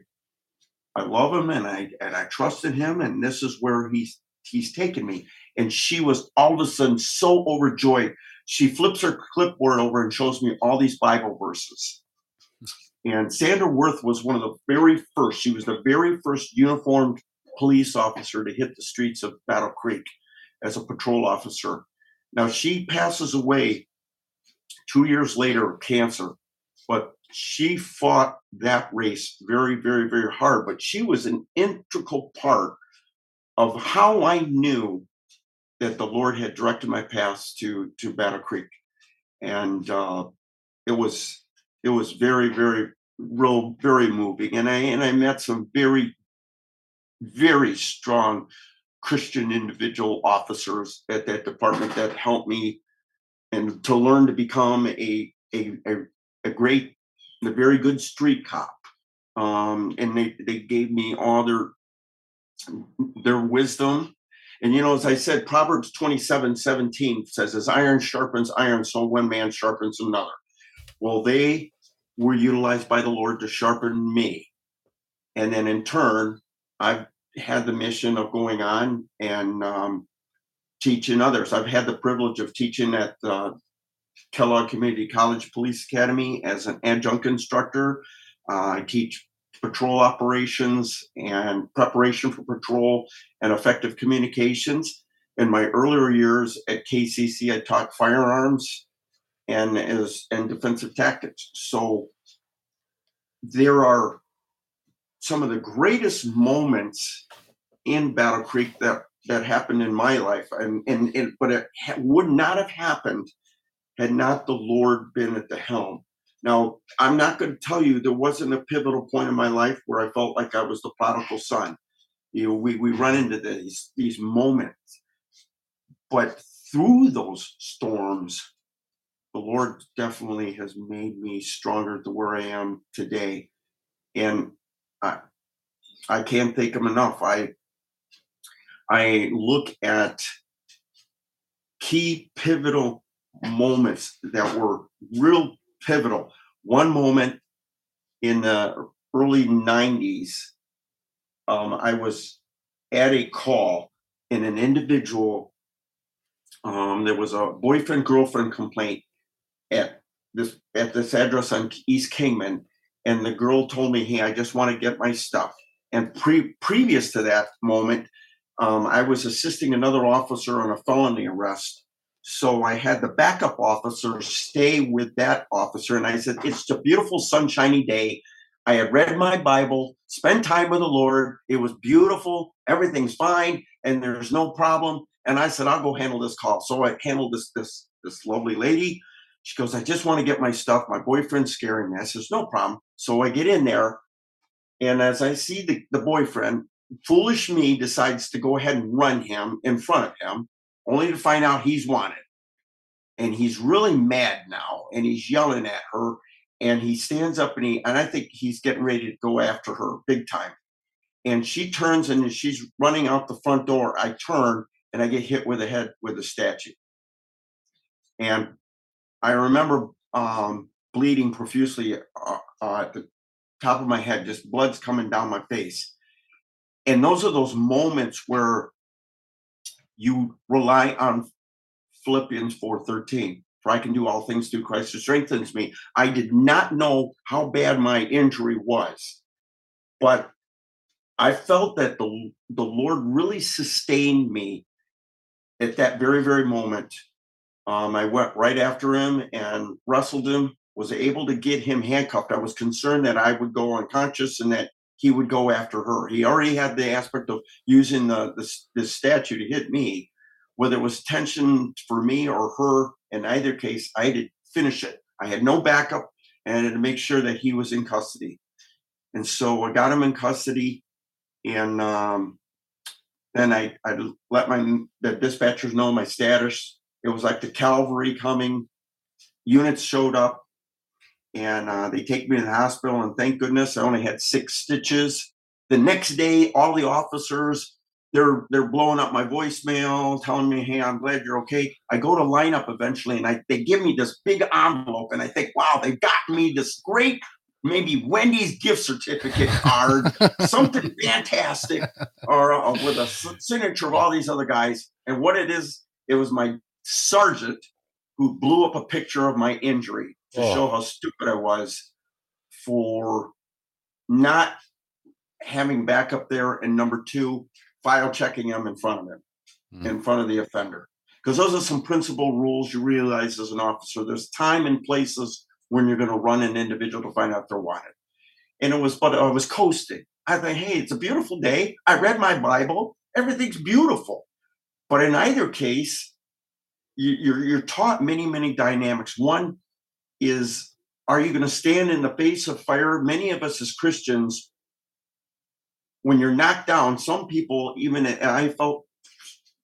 I love Him, and I and I trust in Him, and this is where He's He's taken me." And she was all of a sudden so overjoyed. She flips her clipboard over and shows me all these Bible verses. And Sandra Worth was one of the very first, she was the very first uniformed police officer to hit the streets of Battle Creek as a patrol officer. Now, she passes away two years later of cancer, but she fought that race very, very, very hard. But she was an integral part of how I knew that the Lord had directed my path to to Battle Creek, and uh, it was it was very very real very moving, and I and I met some very very strong Christian individual officers at that department that helped me and to learn to become a a a, a great a very good street cop. Um, and they they gave me all their their wisdom and you know, as I said, Proverbs 27 17 says, As iron sharpens iron, so one man sharpens another. Well, they were utilized by the Lord to sharpen me. And then in turn, I've had the mission of going on and um, teaching others. I've had the privilege of teaching at Kellogg Community College Police Academy as an adjunct instructor. Uh, I teach patrol operations and preparation for patrol and effective communications. In my earlier years at KCC, I taught firearms and as and defensive tactics. So there are some of the greatest moments in Battle Creek that that happened in my life, and and, but it would not have happened had not the Lord been at the helm. Now, I'm not going to tell you there wasn't a pivotal point in my life where I felt like I was the prodigal son. You know, we we run into these these moments, but through those storms, the Lord definitely has made me stronger to where I am today, and I I can't thank Him enough. I I look at key pivotal moments that were real pivotal. One moment in the early 90s, um, I was at a call and an individual, um, there was a boyfriend girlfriend complaint at this at this address on East Kingman, and the girl told me, "Hey, I just want to get my stuff." And pre previous to that moment, um, I was assisting another officer on a felony arrest. So I had the backup officer stay with that officer. And I said, It's a beautiful, sunshiny day. I had read my Bible, spent time with the Lord. It was beautiful. Everything's fine. And there's no problem. And I said, I'll go handle this call. So I handled this, this, this lovely lady. She goes, I just want to get my stuff. My boyfriend's scaring me. I says, No problem. So I get in there. And as I see the, the boyfriend, foolish me decides to go ahead and run him in front of him, only to find out he's wanted. And he's really mad now, and he's yelling at her. And he stands up and he, and I think he's getting ready to go after her big time. And she turns and she's running out the front door. I turn and I get hit with a head with a statue. And I remember um, bleeding profusely uh, uh, at the top of my head, just blood's coming down my face and those are those moments where you rely on philippians 4.13 for i can do all things through christ who strengthens me. I did not know how bad my injury was but i felt that the, the lord really sustained me at that very very moment. Um, i went right after him and wrestled him was able to get him handcuffed. I was concerned that i would go unconscious and that he would go after her. He already had the aspect of using the this statue to hit me, whether it was tension for me or her. In either case, I had to finish it. I had no backup, and I had to make sure that he was in custody. And so I got him in custody, and um, then I I let my the dispatchers know my status. It was like the cavalry coming. Units showed up and uh, they take me to the hospital and thank goodness i only had six stitches. The next day all the officers they're they're blowing up my voicemail telling me hey i'm glad you're okay. I go to line up eventually and I, they give me this big envelope and i think wow they've got me this great maybe wendy's gift certificate card something fantastic or uh, with a signature of all these other guys. And what it is it was my sergeant who blew up a picture of my injury to oh. show how stupid I was for not having backup there, and number two, file checking them in front of him, mm. in front of the offender. Because those are some principal rules you realize as an officer. There's time and places when you're going to run an individual to find out they're wanted. And it was, but I was coasting. I think, hey, it's a beautiful day. I read my Bible. Everything's beautiful. But in either case, you, you're, you're taught many, many dynamics. One, is are you going to stand in the face of fire? Many of us as Christians, when you're knocked down, some people, even I felt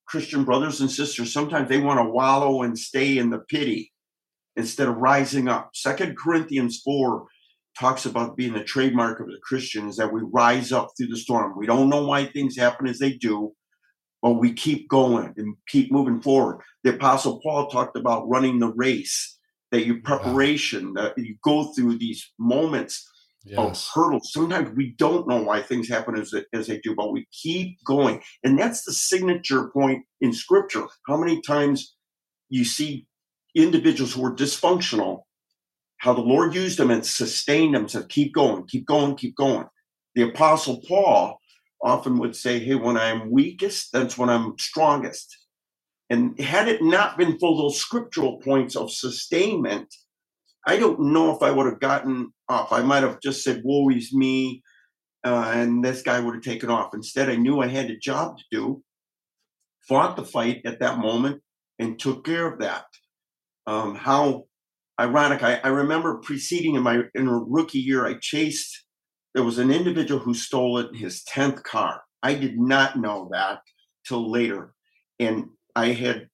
Christian brothers and sisters, sometimes they want to wallow and stay in the pity instead of rising up. Second Corinthians 4 talks about being the trademark of the Christian is that we rise up through the storm. We don't know why things happen as they do, but we keep going and keep moving forward. The Apostle Paul talked about running the race that you preparation that you go through these moments yes. of hurdles sometimes we don't know why things happen as, as they do but we keep going and that's the signature point in scripture how many times you see individuals who are dysfunctional, how the Lord used them and sustained them, said, keep going, keep going, keep going. The Apostle Paul often would say, Hey, when I'm weakest, that's when I'm strongest. And had it not been for those scriptural points of sustainment, I don't know if I would have gotten off. I might have just said, Woe is me, uh, and this guy would have taken off. Instead, I knew I had a job to do, fought the fight at that moment, and took care of that. Um, how ironic. I, I remember preceding in my in a rookie year, I chased there was an individual who stole it in his 10th car. I did not know that till later. And I had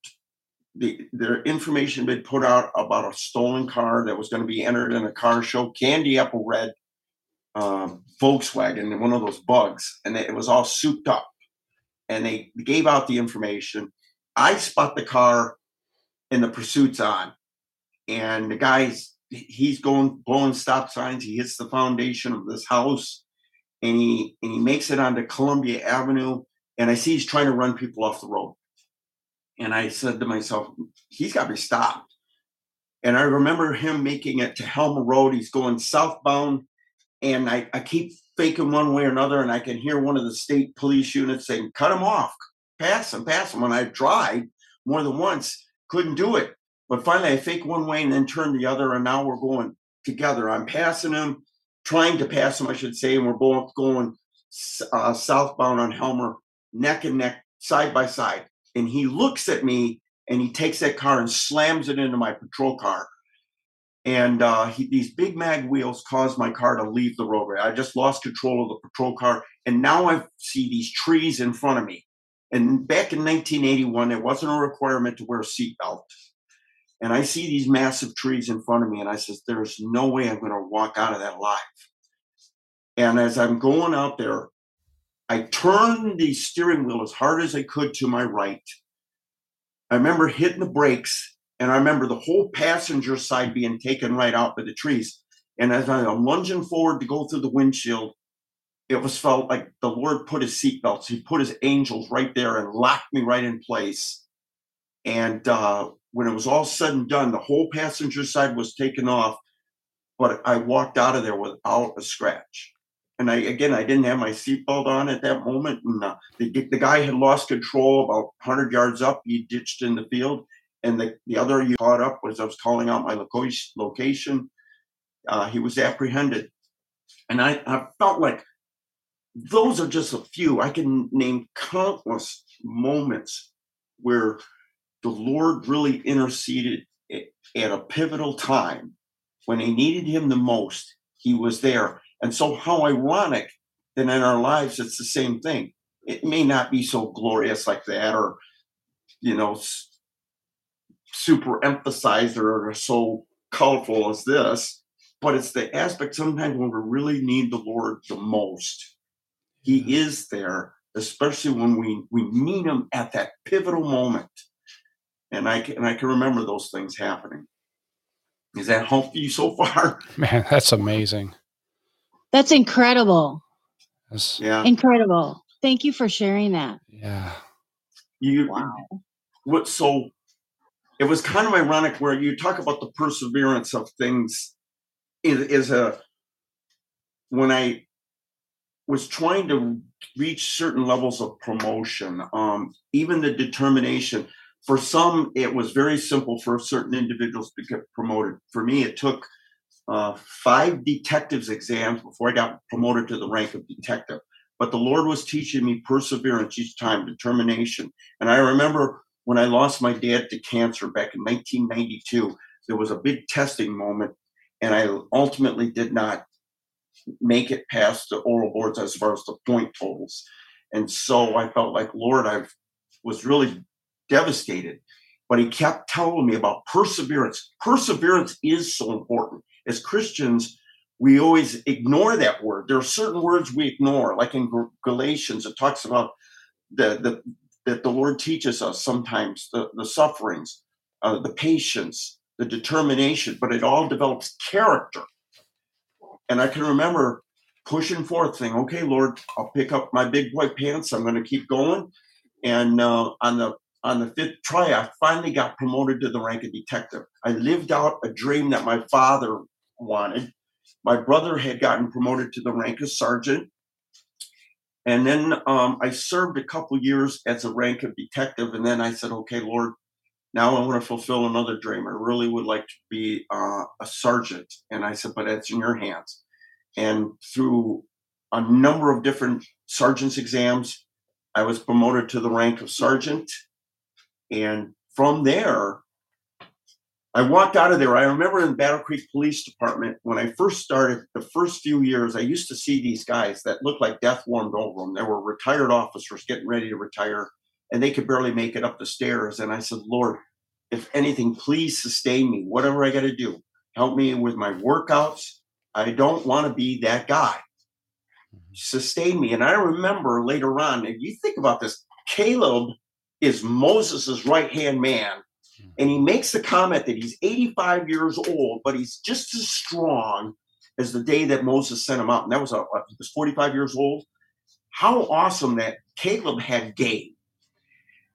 the their information been put out about a stolen car that was going to be entered in a car show, candy apple red um, Volkswagen, one of those bugs, and it was all souped up. And they gave out the information. I spot the car, and the pursuit's on, and the guy's he's going blowing stop signs. He hits the foundation of this house, and he and he makes it onto Columbia Avenue. And I see he's trying to run people off the road. And I said to myself, he's got to be stopped. And I remember him making it to Helmer Road. He's going southbound, and I, I keep faking one way or another, and I can hear one of the state police units saying, "Cut him off, pass him, pass him." And I tried more than once, couldn't do it. But finally, I fake one way and then turn the other, and now we're going together. I'm passing him, trying to pass him, I should say, and we're both going uh, southbound on Helmer, neck and neck, side by side. And he looks at me and he takes that car and slams it into my patrol car. And uh, he, these big mag wheels caused my car to leave the roadway. I just lost control of the patrol car, and now I see these trees in front of me. And back in 1981, there wasn't a requirement to wear a seatbelt and I see these massive trees in front of me, and I says, "There's no way I'm going to walk out of that alive." And as I'm going out there, I turned the steering wheel as hard as I could to my right. I remember hitting the brakes, and I remember the whole passenger side being taken right out by the trees. And as I'm lunging forward to go through the windshield, it was felt like the Lord put his seatbelts. He put his angels right there and locked me right in place. And uh, when it was all said and done, the whole passenger side was taken off, but I walked out of there without a scratch. And I again, I didn't have my seatbelt on at that moment, and uh, the, the guy had lost control about 100 yards up. He ditched in the field, and the, the other you caught up was I was calling out my location. Uh, he was apprehended, and I, I felt like those are just a few. I can name countless moments where the Lord really interceded at a pivotal time when they needed him the most. He was there. And so, how ironic that in our lives it's the same thing. It may not be so glorious like that, or, you know, super emphasized or so colorful as this, but it's the aspect sometimes when we really need the Lord the most. He is there, especially when we, we need him at that pivotal moment and I can, and I can remember those things happening. Is that help you so far? Man, that's amazing. That's incredible. That's, Yeah. Incredible. Thank you for sharing that. yeah. You Wow. what so it was kind of ironic where you talk about the perseverance of things is, is a when I was trying to reach certain levels of promotion, um, even the determination for some, it was very simple for certain individuals to get promoted. For me, it took uh, five detectives exams before I got promoted to the rank of detective. But the Lord was teaching me perseverance each time, determination. And I remember when I lost my dad to cancer back in 1992, there was a big testing moment, and I ultimately did not make it past the oral boards as far as the point totals. And so I felt like, Lord, I was really devastated. But he kept telling me about perseverance. Perseverance is so important. As Christians, we always ignore that word. There are certain words we ignore, like in Galatians, it talks about the, the that the Lord teaches us sometimes the, the sufferings, uh, the patience, the determination, but it all develops character. And I can remember pushing forth, saying, "Okay, Lord, I'll pick up my big boy pants. I'm going to keep going." And uh, on the on the fifth try, I finally got promoted to the rank of detective. I lived out a dream that my father wanted. My brother had gotten promoted to the rank of sergeant. And then um, I served a couple years as a rank of detective. And then I said, okay, Lord, now I want to fulfill another dream. I really would like to be uh, a sergeant. And I said, but that's in your hands. And through a number of different sergeant's exams, I was promoted to the rank of sergeant. And from there, I walked out of there. I remember in Battle Creek Police Department when I first started, the first few years, I used to see these guys that looked like death warmed over them. They were retired officers getting ready to retire, and they could barely make it up the stairs. And I said, Lord, if anything, please sustain me. Whatever I got to do, help me with my workouts. I don't want to be that guy. Mm-hmm. Sustain me. And I remember later on, if you think about this, Caleb is Moses's right hand man Hmm. and he makes the comment that he's 85 years old, but he's just as strong as the day that Moses sent him out. And that was, uh, a, he was 45 years old. How awesome that Caleb had game.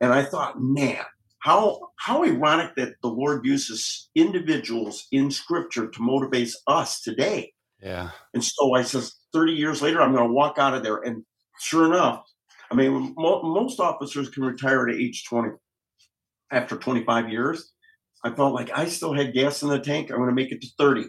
And I thought, man, how how ironic that the Lord uses individuals in Scripture to motivate us today. Yeah. And so I says, 30 years later, I'm going to walk out of there. And sure enough, I mean, mo- most officers can retire at age 20 after 25 years, I felt like I still had gas in the tank. I'm going to make it to 30.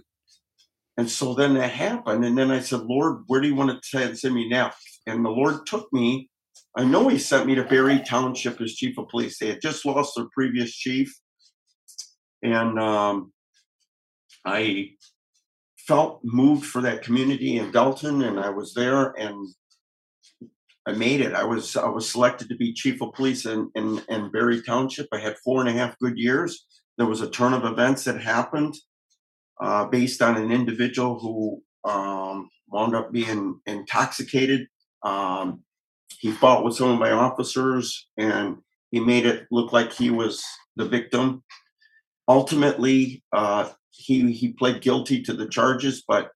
And so then that happened. And then I said, Lord, where do you want to send me now? And the Lord took me. I know He sent me to Barry Township as chief of police. They had just lost their previous chief. And um, I felt moved for that community in Delton. And I was there and I made it. I was I was selected to be chief of police in, in, in Barry Township. I had four and a half good years. There was a turn of events that happened uh, based on an individual who um, wound up being intoxicated. Um, he fought with some of my officers and he made it look like he was the victim. Ultimately, uh, he he pled guilty to the charges, but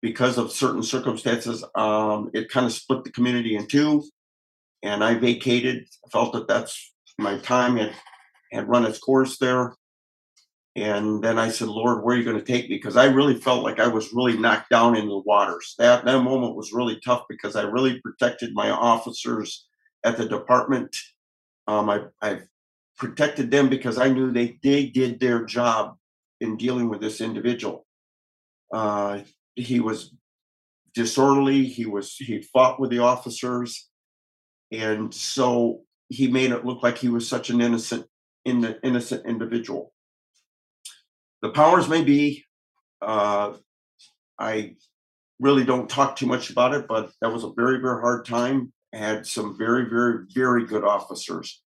because of certain circumstances, um, it kind of split the community in two. And I vacated. Felt that that's my time had had run its course there. And then I said, Lord, where are you going to take me? Because I really felt like I was really knocked down in the waters. That that moment was really tough because I really protected my officers at the department. Um, I, I protected them because I knew they, they did their job in dealing with this individual. Uh, he was disorderly. He was he fought with the officers, and so he made it look like he was such an innocent in the innocent individual. The powers may be. Uh, I really don't talk too much about it, but that was a very very hard time. I had some very very very good officers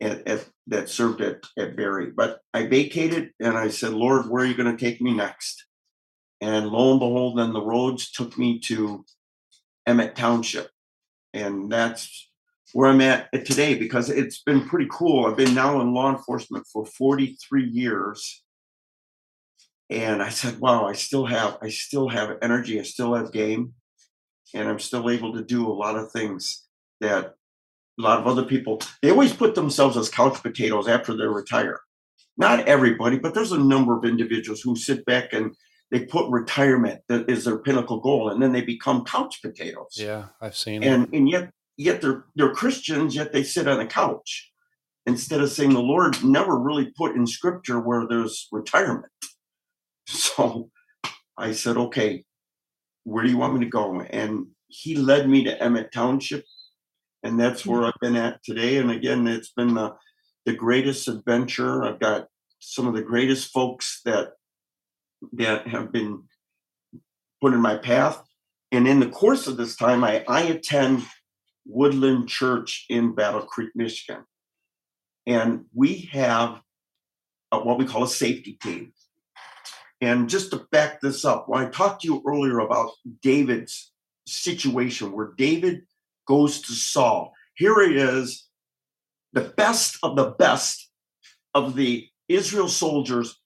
at, at, that served at, at Barry. But I vacated and I said, Lord, where are you going to take me next? And lo and behold, then the roads took me to Emmett Township. And that's where I'm at today because it's been pretty cool. I've been now in law enforcement for 43 years. And I said, wow, I still have I still have energy, I still have game, and I'm still able to do a lot of things that a lot of other people they always put themselves as couch potatoes after they retire. Not everybody, but there's a number of individuals who sit back and they put retirement that is their pinnacle goal, and then they become couch potatoes. Yeah, I've seen and it. and yet yet they're they're Christians, yet they sit on a couch instead of saying the Lord never really put in Scripture where there's retirement. So I said, okay, where do you want me to go? And he led me to Emmett Township, and that's where I've been at today. And again, it's been the the greatest adventure. I've got some of the greatest folks that that have been put in my path. And in the course of this time, I, I attend Woodland Church in Battle Creek, Michigan. And we have a, what we call a safety team. And just to back this up, when I talked to you earlier about David's situation where David goes to Saul, here he is, the best of the best of the Israel soldiers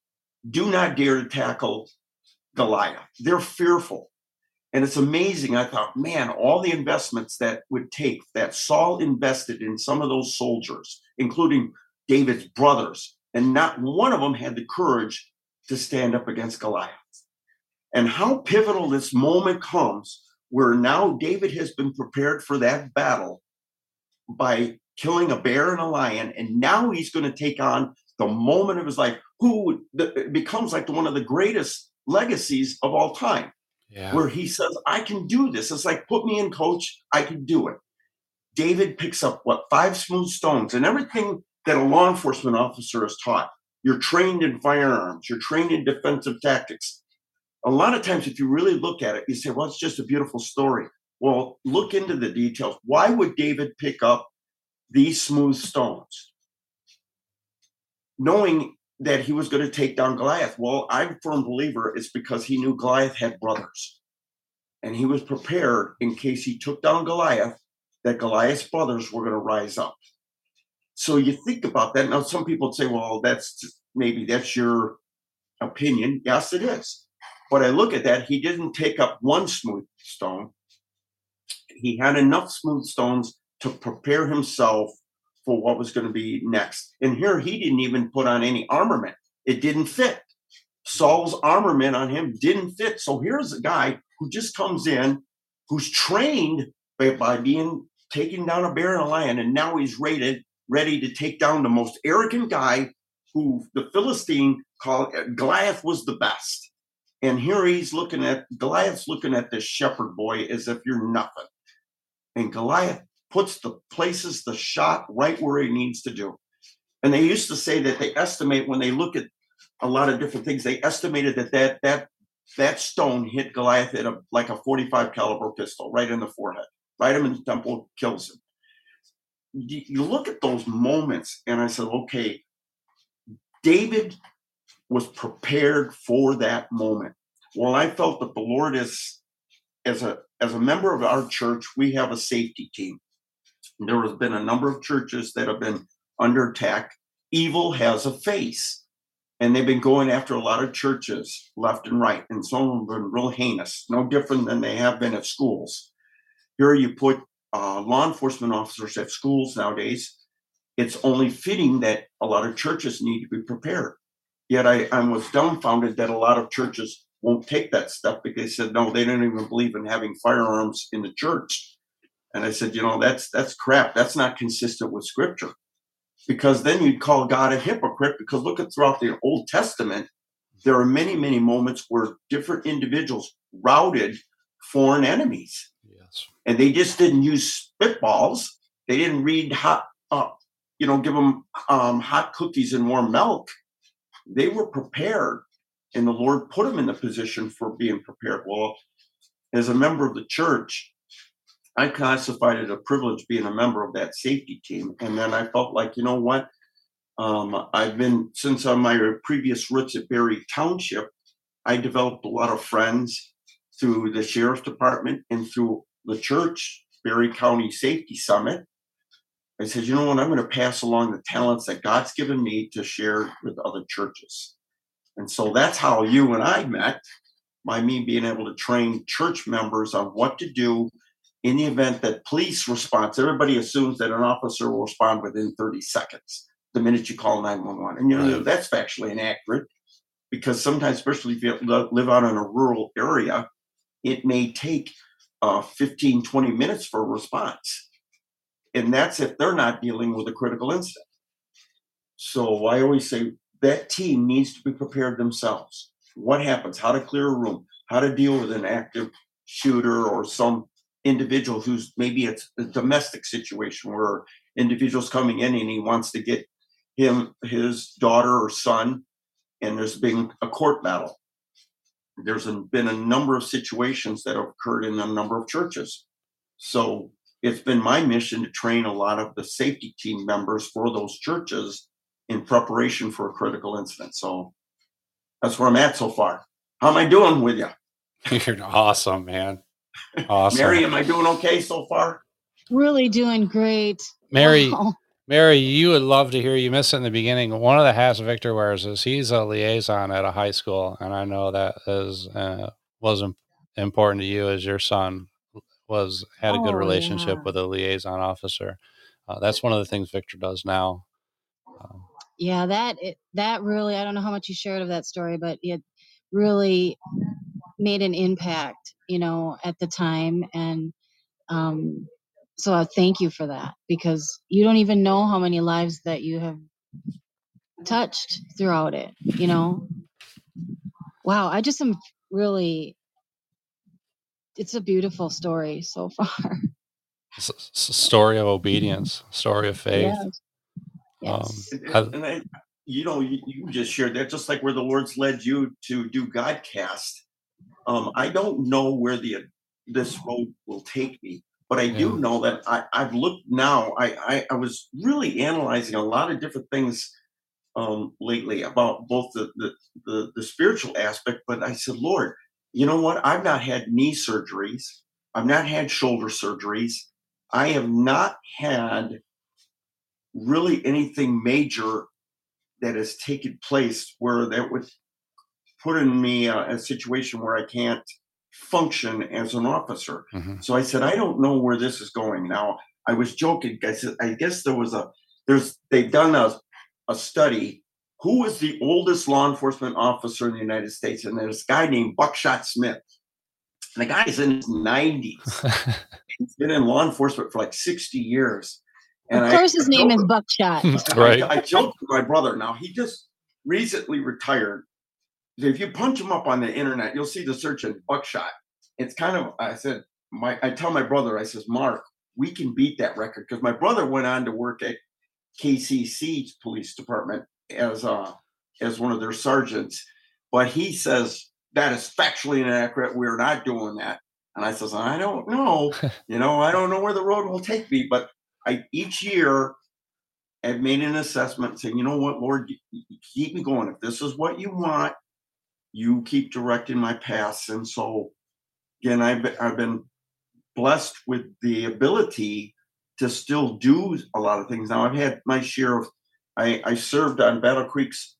do not dare to tackle Goliath. They're fearful. And it's amazing. I thought, man, all the investments that would take that Saul invested in some of those soldiers, including David's brothers, and not one of them had the courage to stand up against Goliath. And how pivotal this moment comes where now David has been prepared for that battle by killing a bear and a lion, and now he's going to take on the moment of his life, who becomes like one of the greatest legacies of all time Yeah. where he says, I can do this. It's like, put me in, coach. I can do it. David picks up what five smooth stones and everything that a law enforcement officer is taught. You're trained in firearms, you're trained in defensive tactics. A lot of times, if you really look at it, you say, well, it's just a beautiful story. Well, look into the details. Why would David pick up these smooth stones? Knowing that he was going to take down Goliath. Well, I'm a firm believer it's because he knew Goliath had brothers. And he was prepared in case he took down Goliath, that Goliath's brothers were going to rise up. So you think about that. Now, some people say, well, that's maybe that's your opinion. Yes, it is. But I look at that, he didn't take up one smooth stone. He had enough smooth stones to prepare himself for what was going to be next. And here he didn't even put on any armament, it didn't fit. Saul's armament on him didn't fit. So here's a guy who just comes in, who's trained by, by being taking down a bear and a lion, and now he's rated ready to take down the most arrogant guy who the Philistine called uh, Goliath was the best. And here he's looking at Goliath's looking at this shepherd boy as if you're nothing. And Goliath puts the places the shot right where he needs to do. And they used to say that they estimate when they look at a lot of different things, they estimated that that that that stone hit Goliath at a like a 45 caliber pistol right in the forehead, right him in the temple, kills him. You, you look at those moments, and I said, okay, David was prepared for that moment. Well, I felt that the Lord is, as a as a member of our church, we have a safety team. There has been a number of churches that have been under attack. Evil has a face, and they've been going after a lot of churches left and right, and some of them have been real heinous, no different than they have been at schools. Here you put uh, law enforcement officers at schools nowadays. It's only fitting that a lot of churches need to be prepared. Yet I, I was dumbfounded that a lot of churches won't take that step because they said no, they don't even believe in having firearms in the church. And I said, you know, that's that's crap. That's not consistent with scripture. Because then you'd call God a hypocrite because look at throughout the Old Testament, there are many, many moments where different individuals routed foreign enemies. Yes. And they just didn't use spitballs. They didn't read hot, uh, you know, give them um, hot cookies and warm milk. They were prepared, and the Lord put them in the position for being prepared. Well, as a member of the church, I classified it a privilege being a member of that safety team. And then I felt like, you know what? Um, I've been, since on my previous roots at Barry Township, I developed a lot of friends through the sheriff's department and through the church, Barry County Safety Summit. I said, you know what? I'm going to pass along the talents that God's given me to share with other churches. And so that's how you and I met by me being able to train church members on what to do in the event that police response, everybody assumes that an officer will respond within 30 seconds the minute you call 911. And you know, Right. that's factually inaccurate because sometimes, especially if you live out in a rural area, it may take uh, 15, 20 minutes for a response. And that's if they're not dealing with a critical incident. So I always say that team needs to be prepared themselves. What happens? How to clear a room? How to deal with an active shooter or some individual who's maybe it's a domestic situation where individuals coming in and he wants to get him his daughter or son and there's been a court battle. There's been a number of situations that have occurred in a number of churches. So it's been my mission to train a lot of the safety team members for those churches in preparation for a critical incident. So that's where i'm at so far. How am i doing with you You're awesome, man. Awesome. mary am i doing okay so far Really doing great. Mary, Wow. Mary, you would love to hear you miss it in the beginning. One of the hats Victor wears is he's a liaison at a high school, and I know that is uh, was im- important to you as your son was had a good Oh, relationship yeah. with a liaison officer. Uh, that's one of the things Victor does now. Um, Yeah, that it, that really I don't know how much you shared of that story, but it really made an impact, you know, at the time and um so I thank you for that because you don't even know how many lives that you have touched throughout it, you know. Wow, I just am really it's a beautiful story so far. s- s- story of obedience, story of faith. Yes. Um, Yes. And, and- and I, you know, you, you just shared that just like where the Lord's led you to do Godcast. Um, I don't know where the this road will take me, but I do Yeah. know that I, I've looked now. I, I I was really analyzing a lot of different things um, lately about both the, the the the spiritual aspect, but I said, Lord, you know what? I've not had knee surgeries. I've not had shoulder surgeries. I have not had really anything major that has taken place where that would put in me uh, a situation where I can't function as an officer. mhm. So I said, I don't know where this is going. Now I was joking. I said, I guess there was a there's they've done a, a study. Who was the oldest law enforcement officer in the United States? And there's a guy named Buckshot Smith. And the guy's in his 90s. He's been in law enforcement for like 60 years. And of I- course his I name is Buckshot. right. I, I joked with my brother. Now he just recently retired. If you punch him up on the internet, you'll see the search in buckshot. It's kind of I said my I tell my brother, I says, Mark, we can beat that record because my brother went on to work at KCC's police department as uh as one of their sergeants. But he says that is factually inaccurate. We're not doing that. And I says, I don't know. you know, I don't know where the road will take me, but I each year I've made an assessment saying, you know what, Lord, keep me going. If this is what you want, you keep directing my paths. And so, again, I've been, I've been blessed with the ability to still do a lot of things. Now, I've had my share of, I, I served on Battle Creek's,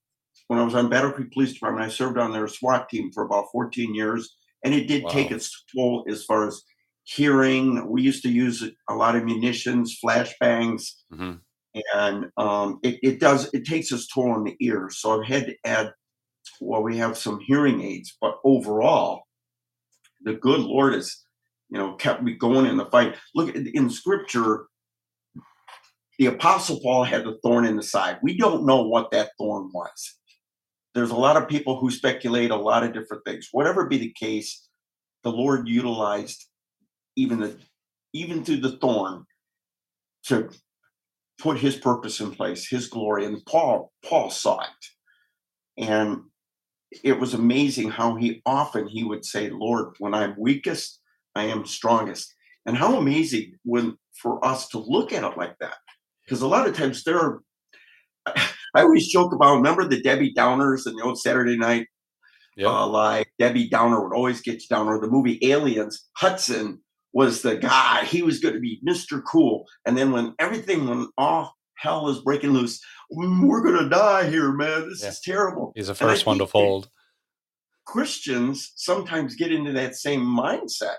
when I was on Battle Creek Police Department, I served on their SWAT team for about 14 years. And it did take its toll as far as hearing. We used to use a lot of munitions, flashbangs, Mhm. and um, it, it does it takes its toll on the ear. So I've had to add. Well, we have some hearing aids, but overall, the good Lord has, you know, kept me going in the fight. Look in Scripture, the Apostle Paul had the thorn in the side. We don't know what that thorn was. There's a lot of people who speculate a lot of different things. Whatever be the case, the Lord utilized even the even through the thorn to put his purpose in place, his glory. And Paul, Paul saw it. And it was amazing how he often he would say, Lord, when I'm weakest, I am strongest. And how amazing when for us to look at it like that. Because a lot of times there are I always joke about remember the Debbie Downers and the old Saturday night Yeah. uh, like Debbie Downer would always get you down, or the movie Aliens, Hudson was the guy. He was going to be Mr. Cool. And then when everything, went all hell is breaking loose, "Mm, we're going to die here, man. This Yeah. is terrible. He's the first one to fold. Christians sometimes get into that same mindset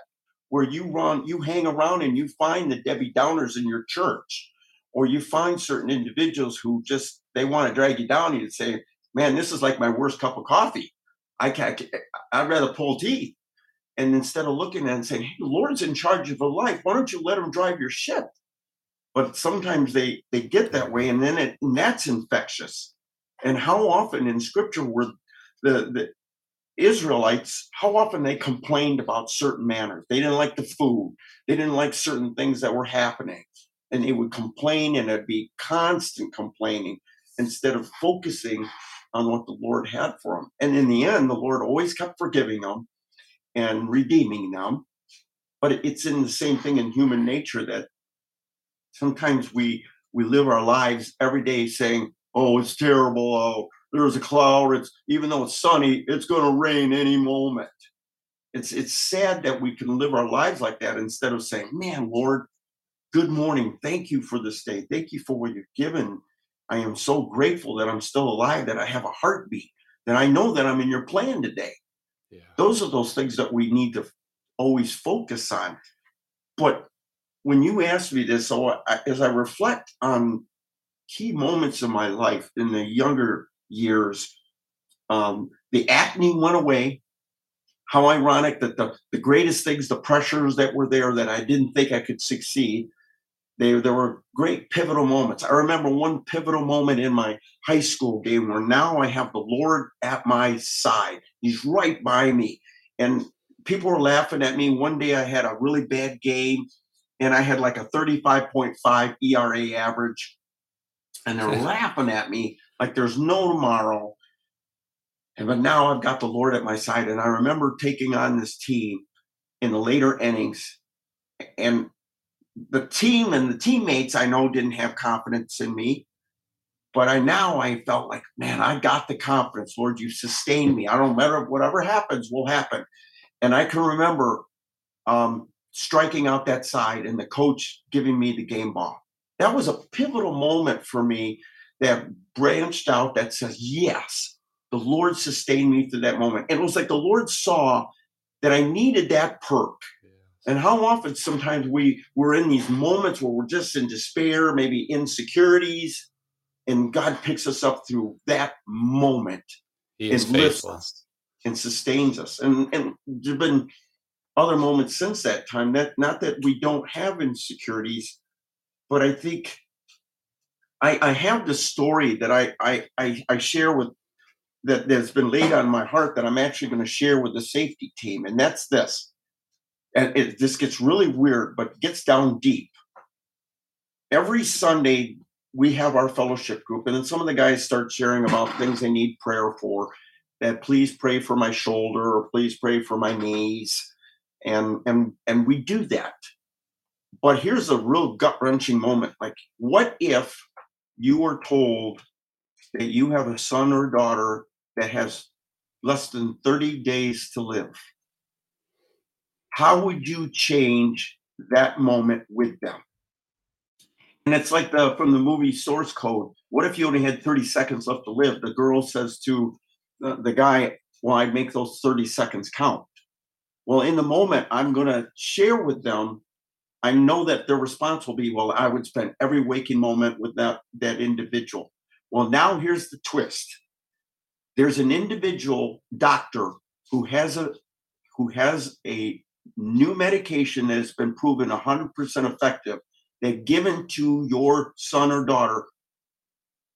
where you run, you hang around and you find the Debbie Downers in your church, or you find certain individuals who just they want to drag you down and you say, "Man, this is like my worst cup of coffee. I can't. I'd rather pull teeth." And instead of looking at and saying, "Hey, the Lord's in charge of a life. Why don't you let Him drive your ship?" But sometimes they they get that way, and then it and that's infectious. And how often in Scripture were the the Israelites, how often they complained about certain manners. They didn't like the food. They didn't like certain things that were happening. And they would complain and it'd be constant complaining instead of focusing on what the Lord had for them. And in the end, the Lord always kept forgiving them and redeeming them. But it's in the same thing in human nature that sometimes we we live our lives every day saying, "Oh, it's terrible. Oh, there's a cloud. It's even though it's sunny, it's going to rain any moment." It's it's sad that we can live our lives like that instead of saying, "Man, Lord, good morning. Thank you for this day. Thank you for what you've given. I am so grateful that I'm still alive, that I have a heartbeat, that I know that I'm in your plan today." Yeah. Those are those things that we need to always focus on. But when you asked me this, so I, as I reflect on key moments in my life in the younger years, um, the acne went away. How ironic that the, the greatest things, the pressures that were there that I didn't think I could succeed, they, there were great pivotal moments. I remember one pivotal moment in my high school game where now I have the Lord at my side. He's right by me. And people were laughing at me. One day I had a really bad game and I had like a 35.5 ERA average. And they're laughing at me like there's no tomorrow. And but now I've got the Lord at my side. And I remember taking on this team in the later innings. And the team and the teammates I know didn't have confidence in me. But I now I felt like, man, I got the confidence. Lord, you sustained me. I don't matter whatever happens will happen. And I can remember um, striking out that side and the coach giving me the game ball. That was a pivotal moment for me that branched out that says, yes, the Lord sustained me through that moment. And it was like the Lord saw that I needed that perk. And how often sometimes we we're in these moments where we're just in despair, maybe insecurities, and God picks us up through that moment He and lifts us and sustains us. And and there've been other moments since that time that not that we don't have insecurities, but I think I, I have this story that I, I I I share with that that's been laid on my heart that I'm actually going to share with the safety team, and that's this. And it, this gets really weird, but gets down deep. Every Sunday we have our fellowship group, and then some of the guys start sharing about things they need prayer for. That please pray for my shoulder, or please pray for my knees, and and and we do that. But here's a real gut wrenching moment. Like, what if you were told that you have a son or daughter that has less than 30 days to live? How would you change that moment with them? And it's like the from the movie Source Code. What if you only had 30 seconds left to live? The girl says to the, the guy, Well, I'd make those 30 seconds count. Well, in the moment, I'm going to share with them. I know that their response will be, Well, I would spend every waking moment with that, that individual. Well, now here's the twist there's an individual doctor who has a who has a new medication that has been proven 100% effective that given to your son or daughter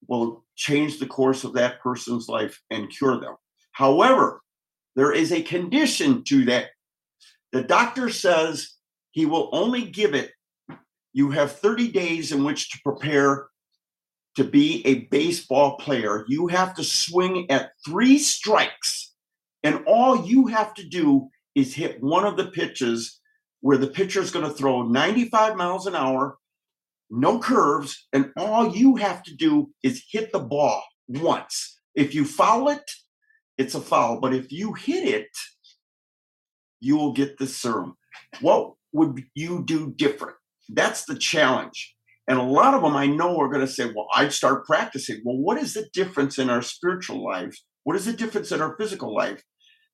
will change the course of that person's life and cure them. However, there is a condition to that. The doctor says he will only give it, you have 30 days in which to prepare to be a baseball player. You have to swing at three strikes, and all you have to do is hit one of the pitches where the pitcher is going to throw 95 miles an hour, no curves, and all you have to do is hit the ball once. If you foul it, it's a foul. But if you hit it, you will get the serum. What would you do different? That's the challenge. And a lot of them I know are going to say, well, I'd start practicing. Well, what is the difference in our spiritual lives? What is the difference in our physical life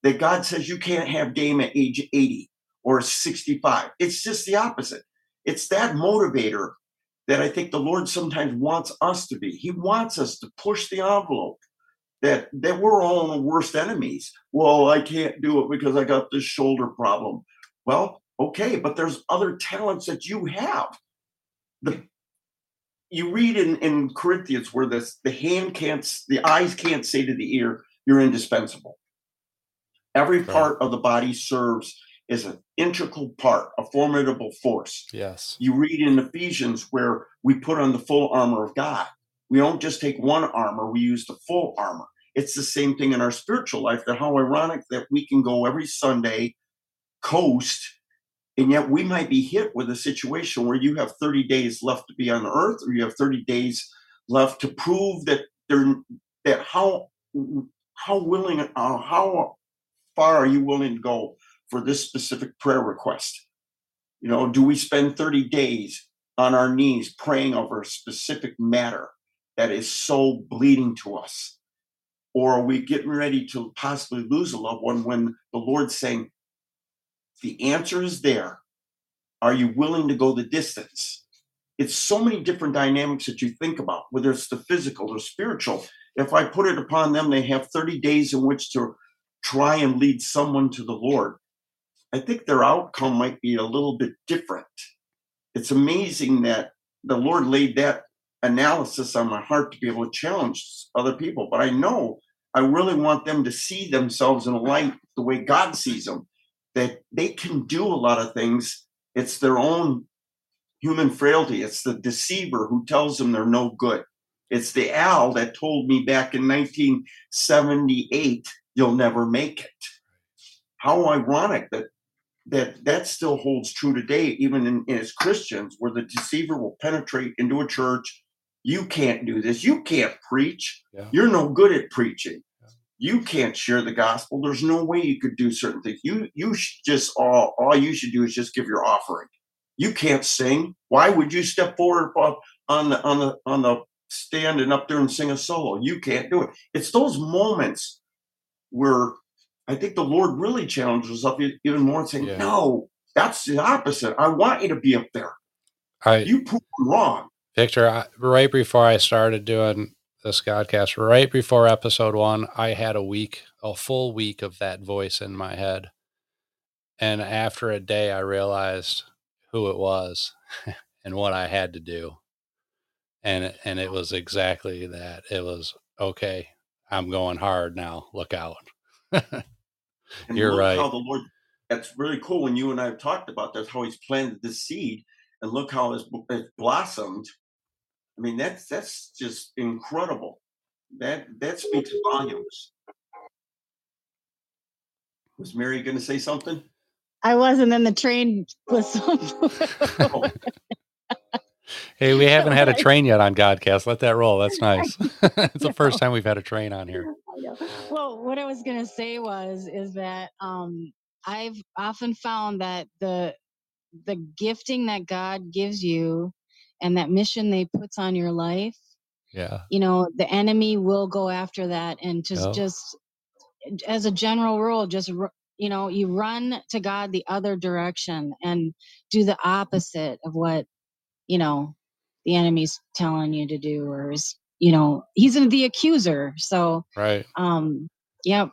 that God says you can't have game at age 80 or 65? It's just the opposite. It's that motivator that I think the Lord sometimes wants us to be. He wants us to push the envelope. That that we're all the worst enemies. Well, I can't do it because I got this shoulder problem. Well, okay, but there's other talents that you have. The you read in, in Corinthians where this the hand can't the eyes can't say to the ear, you're indispensable. Every part of the body serves as an integral part, a formidable force. Yes. You read in Ephesians where we put on the full armor of God. We don't just take one armor, we use the full armor. It's the same thing in our spiritual life. That how ironic that we can go every Sunday, coast, and yet we might be hit with a situation where you have 30 days left to be on earth, or you have 30 days left to prove that they're that how how willing uh, how far are you willing to go for this specific prayer request? You know, do we spend 30 days on our knees praying over a specific matter that is so bleeding to us? Or are we getting ready to possibly lose a loved one when the Lord's saying, The answer is there. Are you willing to go the distance? It's so many different dynamics that you think about, whether it's the physical or spiritual. If I put it upon them, they have 30 days in which to try and lead someone to the Lord. I think their outcome might be a little bit different. It's amazing that the Lord laid that analysis on my heart to be able to challenge other people. But I know I really want them to see themselves in a light the way God sees them, that they can do a lot of things. It's their own human frailty. It's the deceiver who tells them they're no good. It's the Al that told me back in 1978, you'll never make it. How ironic that that that still holds true today, even in, in as Christians, where the deceiver will penetrate into a church. You can't do this. You can't preach. Yeah. You're no good at preaching. You can't share the gospel. There's no way you could do certain things. You you just all all you should do is just give your offering. You can't sing. Why would you step forward on the on the on the stand and up there and sing a solo? You can't do it. It's those moments where I think the Lord really challenges us up even more and saying, Yeah. no, that's the opposite. I want you to be up there. I You prove me wrong. Victor, I, right before I started doing this podcast, right before episode one, I had a week, a full week of that voice in my head. And after a day, I realized who it was and what I had to do. And it- and it was exactly that. It was okay. I'm going hard now. Look out. You're right. How the Lord, that's really cool. When you and I have talked about that's how He's planted this seed, and look how it's, it's blossomed. I mean, that's that's just incredible. That that speaks volumes. Was Mary going to say something? I wasn't in the train with some. Oh, Hey, we haven't had a train yet on Godcast. Let that roll. That's nice. it's the first time we've had a train on here. well, what I was gonna say was is that um, I've often found that the the gifting that God gives you and that mission they puts on your life, Yeah. you know, the enemy will go after that and just Oh. just as a general rule, just you know, you run to God the other direction and do the opposite of what you know the enemy's telling you to do, or is you know he's the accuser. So Right. um, yep,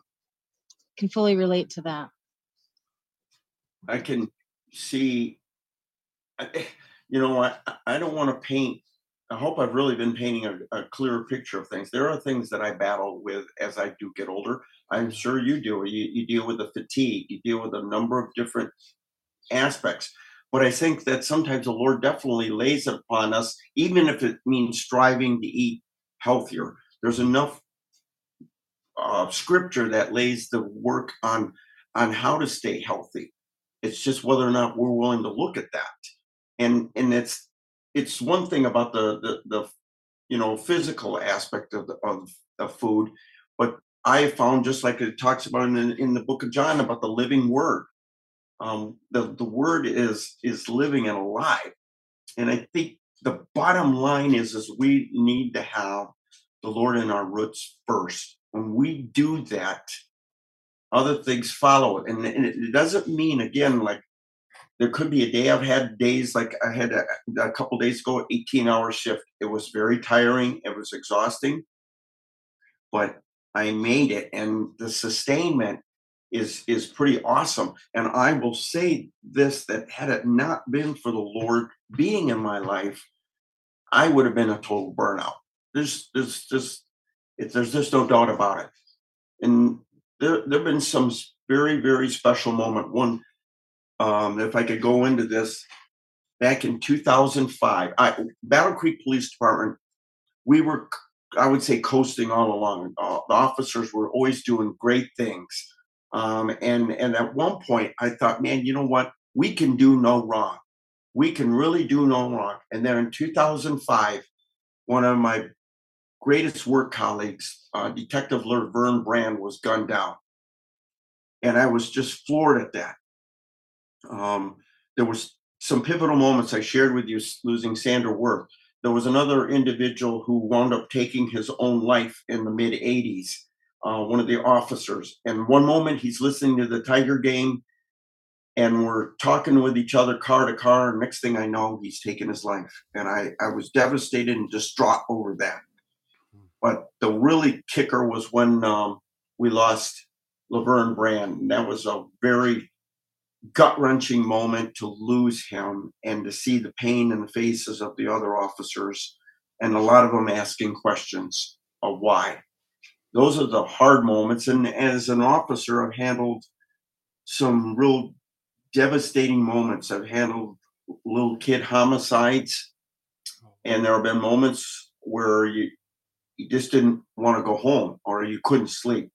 can fully relate to that. I can see. You know, I I don't want to paint. I hope I've really been painting a, a clearer picture of things. There are things that I battle with as I do get older. I'm sure you do. You, you deal with the fatigue. You deal with a number of different aspects. But I think that sometimes the Lord definitely lays upon us, even if it means striving to eat healthier. There's enough uh, scripture that lays the work on on how to stay healthy. It's just whether or not we're willing to look at that. And and it's it's one thing about the the, the you know physical aspect of the of, of food, but I found just like it talks about in, in the book of John about the living word. Um, the the word is is living and alive, and I think the bottom line is is we need to have the Lord in our roots first. When we do that, other things follow and, and it doesn't mean again like there could be a day I've had days like I had a, a couple days ago, 18 hour shift. It was very tiring. It was exhausting, but I made it, and the sustainment is is pretty awesome. And I will say this: that had it not been for the Lord being in my life, I would have been a total burnout. There's there's just it, there's just no doubt about it. And there there've been some very very special moment. One, um, if I could go into this, back in 2005, I, Battle Creek Police Department, we were I would say coasting all along. Uh, the officers were always doing great things. Um, and and at one point, I thought, man, you know what? We can do no wrong. We can really do no wrong. And then in 2005, one of my greatest work colleagues, uh, Detective Laverne Brand, was gunned down, and I was just floored at that. Um, there was some pivotal moments I shared with you, losing Sandra Worth. There was another individual who wound up taking his own life in the mid 80s, uh, one of the officers. And one moment he's listening to the Tiger game and we're talking with each other car to car. And next thing I know, he's taken his life. And I, I was devastated and distraught over that. But the really kicker was when um, we lost Laverne Brand. And that was a very gut wrenching moment to lose him and to see the pain in the faces of the other officers and a lot of them asking questions of why. Those are the hard moments. And as an officer, I've handled some real devastating moments. I've handled little kid homicides, and there have been moments where you you just didn't want to go home or you couldn't sleep.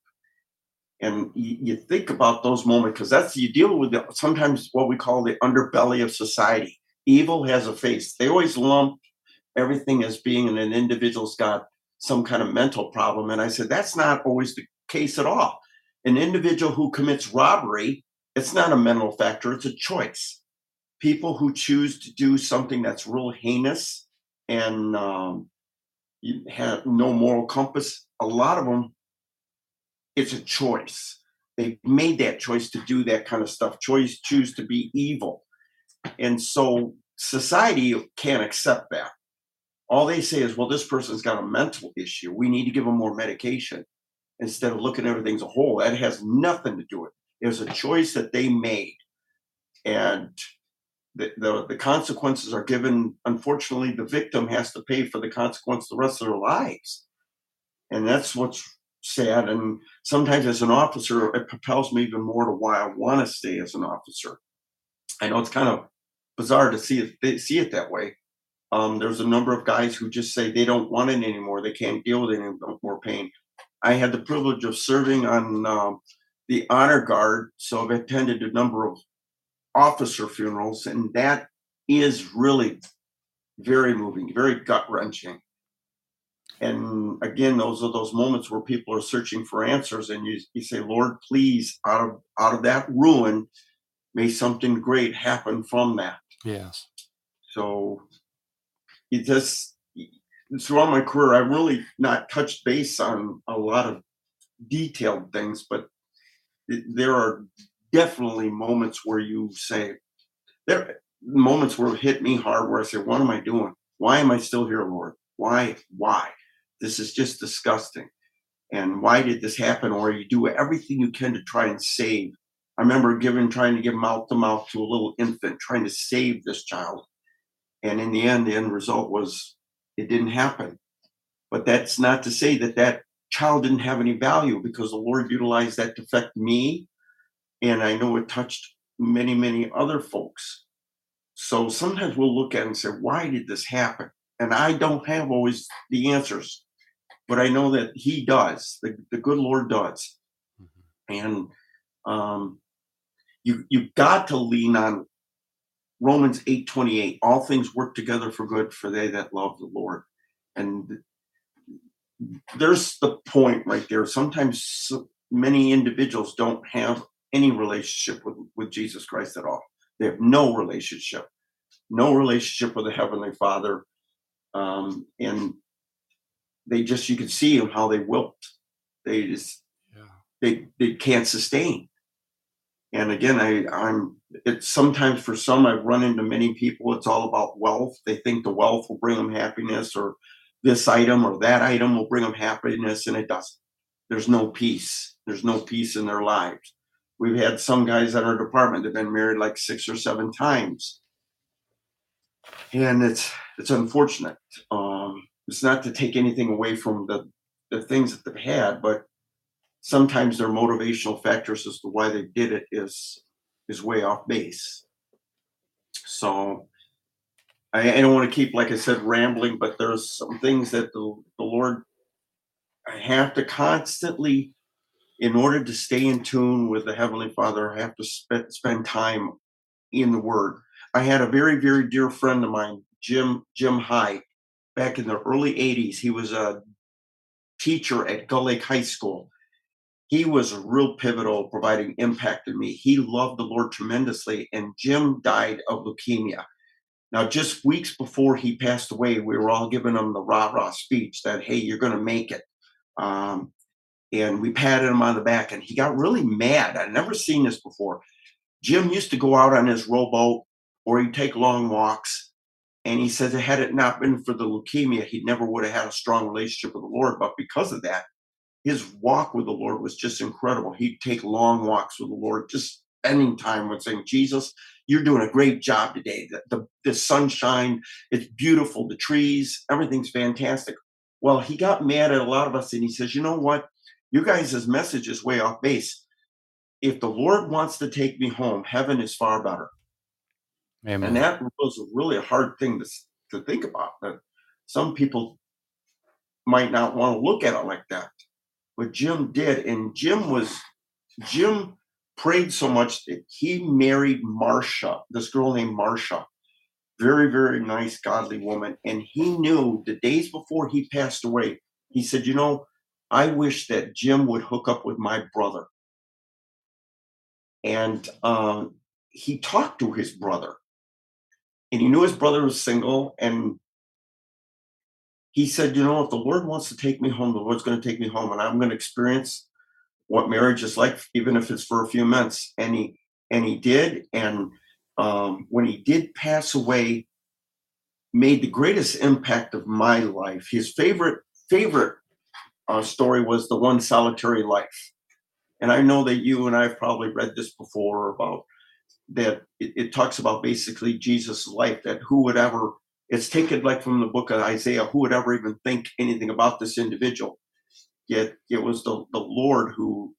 And you, you think about those moments because that's you deal with the, sometimes what we call the underbelly of society. Evil has a face. They always lump everything as being an individual's got some kind of mental problem. And I said, that's not always the case at all. An individual who commits robbery, it's not a mental factor, it's a choice. People who choose to do something that's real heinous and um, have no moral compass, a lot of them, it's a choice. They made that choice to do that kind of stuff, choice, choose to be evil. And so society can't accept that all they say is, well, this person's got a mental issue. We need to give them more medication instead of looking at everything as a whole. That has nothing to do with it. It was a choice that they made. And the, the, the consequences are given, unfortunately, the victim has to pay for the consequence the rest of their lives. And that's what's sad. And sometimes as an officer, it propels me even more to why I want to stay as an officer. I know it's kind of bizarre to see it, see it that way um, there's a number of guys who just say they don't want it anymore. They can't deal with any more pain. I had the privilege of serving on um, the honor guard, so I've attended a number of officer funerals, and that is really very moving, very gut wrenching. And again, those are those moments where people are searching for answers, and you, you say, Lord, please, out of out of that ruin, may something great happen from that. Yes. So it just throughout my career, I've really not touched base on a lot of detailed things, but it, there are definitely moments where you say, there moments where it hit me hard where I say, what am I doing? Why am I still here, Lord? Why? Why? This is just disgusting. And why did this happen? Or you do everything you can to try and save. I remember giving, trying to give mouth to mouth to a little infant, trying to save this child. And in the end, the end result was it didn't happen. But that's not to say that that child didn't have any value because the Lord utilized that to affect me. And I know it touched many, many other folks. So sometimes we'll look at and say, why did this happen? And I don't have always the answers, but I know that He does, the, the good Lord does. Mm-hmm. And um, you, you've got to lean on Romans 8:28, all things work together for good for they that love the Lord. And there's the point right there. Sometimes many individuals don't have any relationship with, with Jesus Christ at all. They have no relationship, no relationship with the Heavenly Father. Um, and they just, you can see them how they wilt. They just, yeah. they, they can't sustain. And again, I, I'm it's sometimes for some I've run into many people, it's all about wealth. They think the wealth will bring them happiness or this item or that item will bring them happiness, and it doesn't. There's no peace. There's no peace in their lives. We've had some guys in our department that have been married like six or seven times. And it's it's unfortunate. Um, it's not to take anything away from the, the things that they've had, but sometimes their motivational factors as to why they did it is is way off base. So I, I don't want to keep, like I said, rambling, but there's some things that the, the Lord I have to constantly, in order to stay in tune with the Heavenly Father, I have to spend spend time in the Word. I had a very, very dear friend of mine, Jim Jim High, back in the early 80s. He was a teacher at Gull Lake High School he was a real pivotal providing impact in me. He loved the Lord tremendously, and Jim died of leukemia. Now, just weeks before he passed away, we were all giving him the rah rah speech that, hey, you're going to make it. Um, and we patted him on the back, and he got really mad. I'd never seen this before. Jim used to go out on his rowboat or he'd take long walks. And he says, had it not been for the leukemia, he never would have had a strong relationship with the Lord. But because of that, his walk with the Lord was just incredible. He'd take long walks with the Lord, just spending time with saying, Jesus, you're doing a great job today. The, the, the sunshine, it's beautiful. The trees, everything's fantastic. Well, he got mad at a lot of us and he says, you know what? You guys' message is way off base. If the Lord wants to take me home, heaven is far better. Amen. And that was really a hard thing to, to think about. That some people might not want to look at it like that. But Jim did. And Jim was, Jim prayed so much that he married Marcia, this girl named Marcia. Very, very nice, godly woman. And he knew the days before he passed away, he said, You know, I wish that Jim would hook up with my brother. And um, he talked to his brother and he knew his brother was single and he said you know if the lord wants to take me home the lord's going to take me home and i'm going to experience what marriage is like even if it's for a few months. And he and he did and um, when he did pass away made the greatest impact of my life. His favorite favorite uh, story was the one solitary life. And i know that you and i've probably read this before about that it, it, talks about basically Jesus' life, that who would ever, it's taken like from the book of Isaiah, who would ever even think anything about this individual? Yet it was the, the Lord who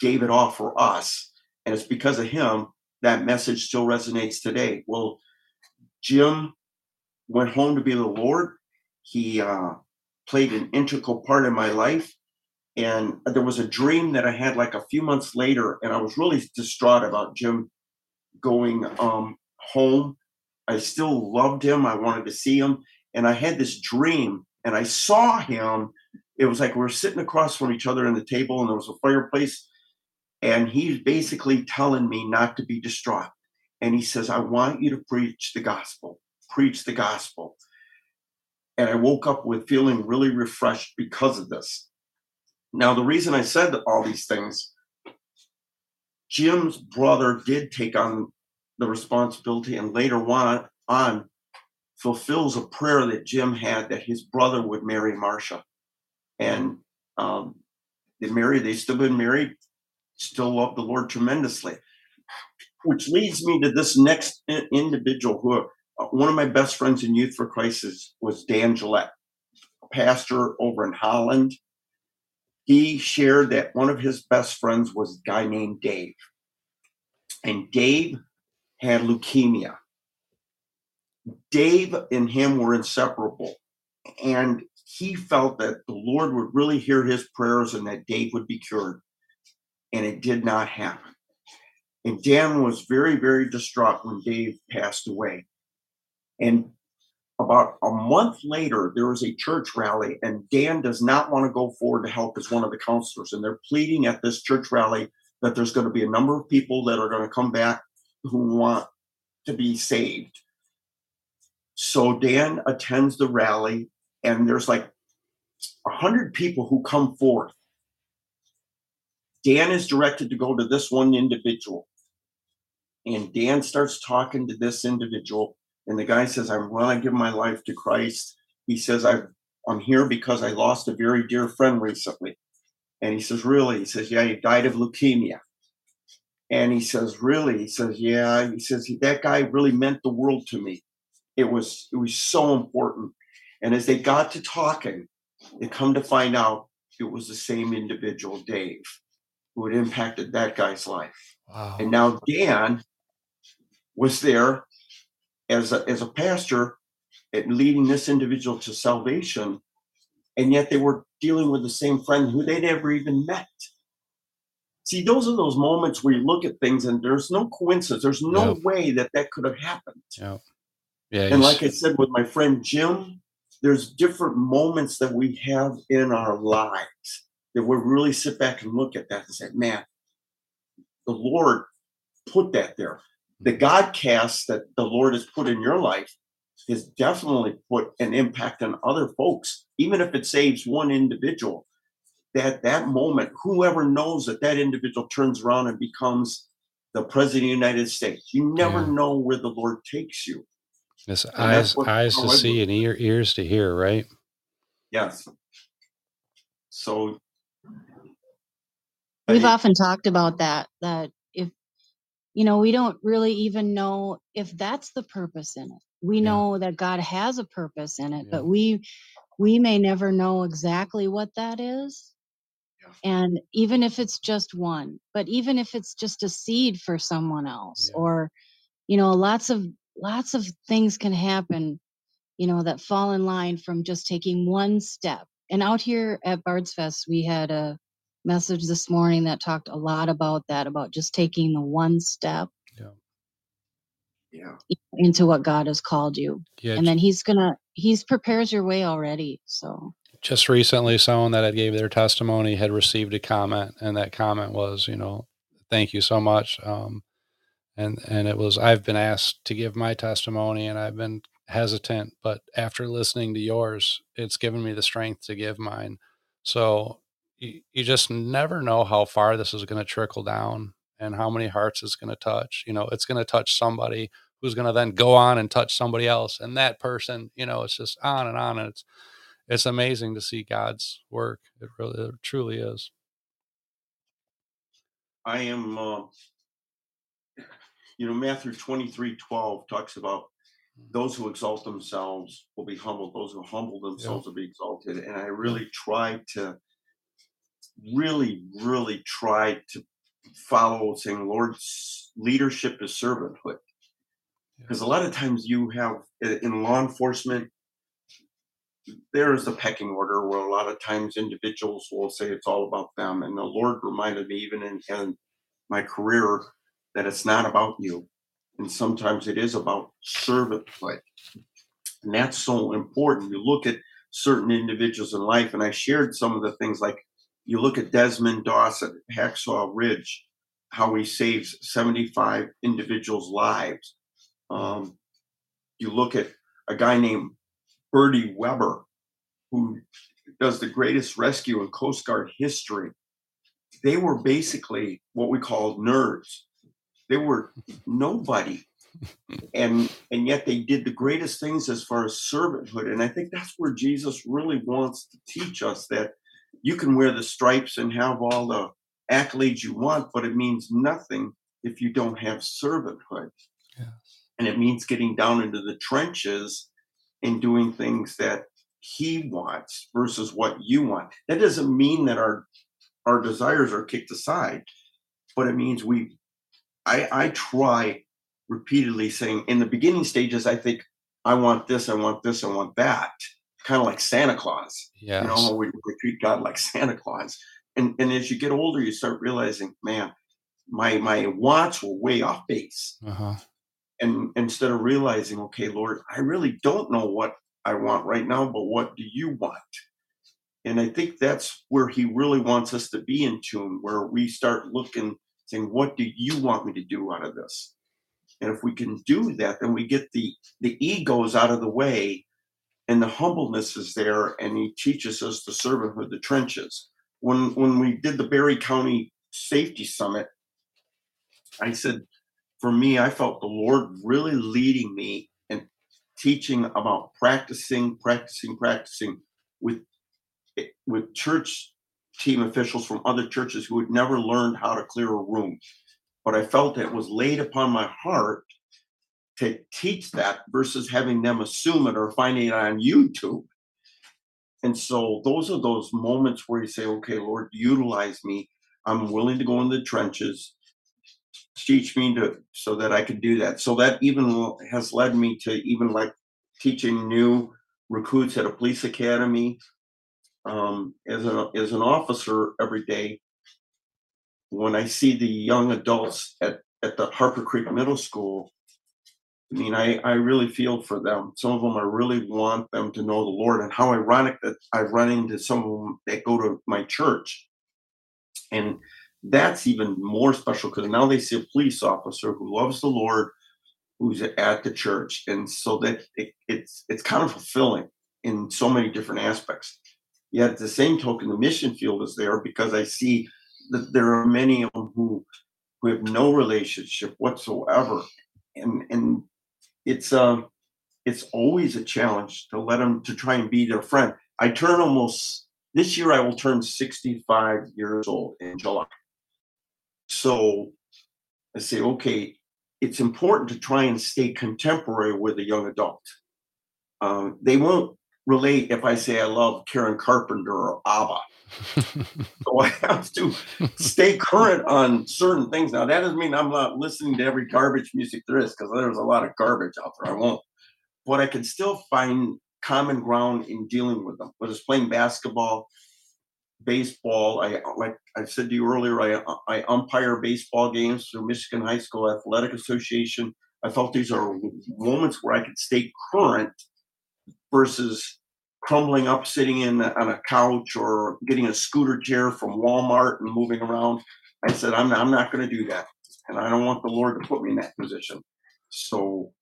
gave it all for us. And it's because of him that message still resonates today. Well, Jim went home to be the Lord. He uh, played an integral part in my life. And there was a dream that I had like a few months later, and I was really distraught about Jim going um, home. I still loved him. I wanted to see him. And I had this dream and I saw him. It was like we are sitting across from each other in the table and there was a fireplace. And he's basically telling me not to be distraught. And he says, I want you to preach the gospel, preach the gospel. And I woke up with feeling really refreshed because of this. Now, the reason I said all these things Jim's brother did take on the responsibility and later on, on fulfills a prayer that Jim had that his brother would marry Marcia. And um, they married, they still been married, still love the Lord tremendously. Which leads me to this next individual who, uh, one of my best friends in Youth for Christ is, was Dan Gillette, pastor over in Holland he shared that one of his best friends was a guy named Dave. And Dave had leukemia. Dave and him were inseparable. And he felt that the Lord would really hear his prayers and that Dave would be cured. And it did not happen. And Dan was very, very distraught when Dave passed away. And about a month later, there was a church rally, and Dan does not want to go forward to help as one of the counselors. And they're pleading at this church rally that there's going to be a number of people that are going to come back who want to be saved. So Dan attends the rally, and there's like a hundred people who come forth. Dan is directed to go to this one individual. And Dan starts talking to this individual and the guy says, "I'm want to give my life to Christ. He says, i am here because I lost a very dear friend recently. And he says, Really? He says, Yeah, he died of leukemia. And he says, Really? He says, Yeah. He says, That guy really meant the world to me. It was it was so important. And as they got to talking, they come to find out it was the same individual, Dave, who had impacted that guy's life. Wow. And now Dan was there as a, as a pastor and leading this individual to salvation, and yet they were dealing with the same friend who they'd never even met. See, those are those moments where you look at things and there's no coincidence. There's no way that that could have happened. Yeah. Yeah. And like I said with my friend Jim, there's different moments that we have in our lives that we really sit back and look at that and say, man, the Lord put that there the Godcast that the Lord has put in your life has definitely put an impact on other folks, even if it saves one individual. That that moment, whoever knows that that individual turns around and becomes the president of the United States. You never Yeah. know where the Lord takes you. It's that's eyes eyes to see and ear, ears to hear, right? Yes. So We've I- often talked about that, that if, you know, we don't really even know if that's the purpose in it. We Yeah. know that God has a purpose in it, Yeah. but we, we may never know exactly what that is. Yeah. And even if it's just one, but even if it's just a seed for someone else or, you know, lots of, lots of things can happen, you know, that fall in line from just taking one step. And out here at Bard's Fest, we had a message this morning that talked a lot about that, about just taking the one step yeah. Yeah. into what God has called you. Yeah. And then he's gonna, he's prepares your way already. So just recently someone that had gave their testimony had received a comment and that comment was you know thank you so much um, and and it was i've been asked to give my testimony and i've been hesitant but after listening to yours it's given me the strength to give mine so you, you just never know how far this is going to trickle down and how many hearts it's going to touch you know it's going to touch somebody who's going to then go on and touch somebody else and that person you know it's just on and on and it's it's amazing to see God's work. It really, it truly is. I am, uh, you know, Matthew 23 12 talks about those who exalt themselves will be humbled, those who humble themselves will be exalted. And I really try to, really, really try to follow saying, Lord, leadership is servanthood. Because a lot of times you have in law enforcement, there is a pecking order where a lot of times individuals will say it's all about them. And the Lord reminded me, even in, in my career, that it's not about you. And sometimes it is about servanthood. And that's so important. You look at certain individuals in life, and I shared some of the things like you look at Desmond Doss at Hacksaw Ridge, how he saves 75 individuals' lives. Um, you look at a guy named Bernie Webber, who does the greatest rescue in Coast Guard history. They were basically what we call nerds. They were nobody. And and yet they did the greatest things as far as servanthood. And I think that's where Jesus really wants to teach us that you can wear the stripes and have all the accolades you want, but it means nothing if you don't have servanthood. Yes. And it means getting down into the trenches and doing things that he wants versus what you want. That doesn't mean that our our desires are kicked aside, but it means we I I try repeatedly saying in the beginning stages, I think I want this, I want this, I want that. Kind of like Santa Claus. Yes. You know, we, we treat God like Santa Claus. And and as you get older, you start realizing, man, my my wants were way off base Uh-huh. and instead of realizing, okay, Lord, I really don't know what I want right now, but what do you want? And I think that's where he really wants us to be in tune, where we start looking, saying, what do you want me to do out of this? And if we can do that, then we get the the egos out of the way and the humbleness is there, and he teaches us the servanthood, the trenches. When when we did the Barry County Safety Summit, I said, for me, I felt the Lord really leading me and teaching about practicing, practicing, practicing with with church team officials from other churches who had never learned how to clear a room. But I felt it was laid upon my heart to teach that versus having them assume it or finding it on YouTube. And so those are those moments where you say, okay, Lord, utilize me. I'm willing to go in the trenches teach me to so that I could do that. So that even has led me to even like teaching new recruits at a police academy. Um, as an as an officer every day, when I see the young adults at at the Harper Creek Middle School, I mean, I I really feel for them. Some of them, I really want them to know the Lord. And how ironic that I run into some of them that go to my church, and that's even more special because now they see a police officer who loves the Lord, who's at the church, and so that it, it's it's kind of fulfilling in so many different aspects. Yet at the same token, the mission field is there because I see that there are many of them who who have no relationship whatsoever, and and it's um it's always a challenge to let them to try and be their friend. I turn almost this year. I will turn sixty five years old in July. So I say, okay, it's important to try and stay contemporary with a young adult. Um, they won't relate if I say I love Karen Carpenter or ABBA. So I have to stay current on certain things. Now that doesn't mean I'm not listening to every garbage music there is, because there's a lot of garbage out there. I won't, but I can still find common ground in dealing with them. Whether it's playing basketball, baseball. I like I said to you earlier. I I umpire baseball games through Michigan High School Athletic Association. I felt these are moments where I could stay current versus crumbling up, sitting in on a couch or getting a scooter chair from Walmart and moving around. I said, I'm not, I'm not going to do that, and I don't want the Lord to put me in that position. So,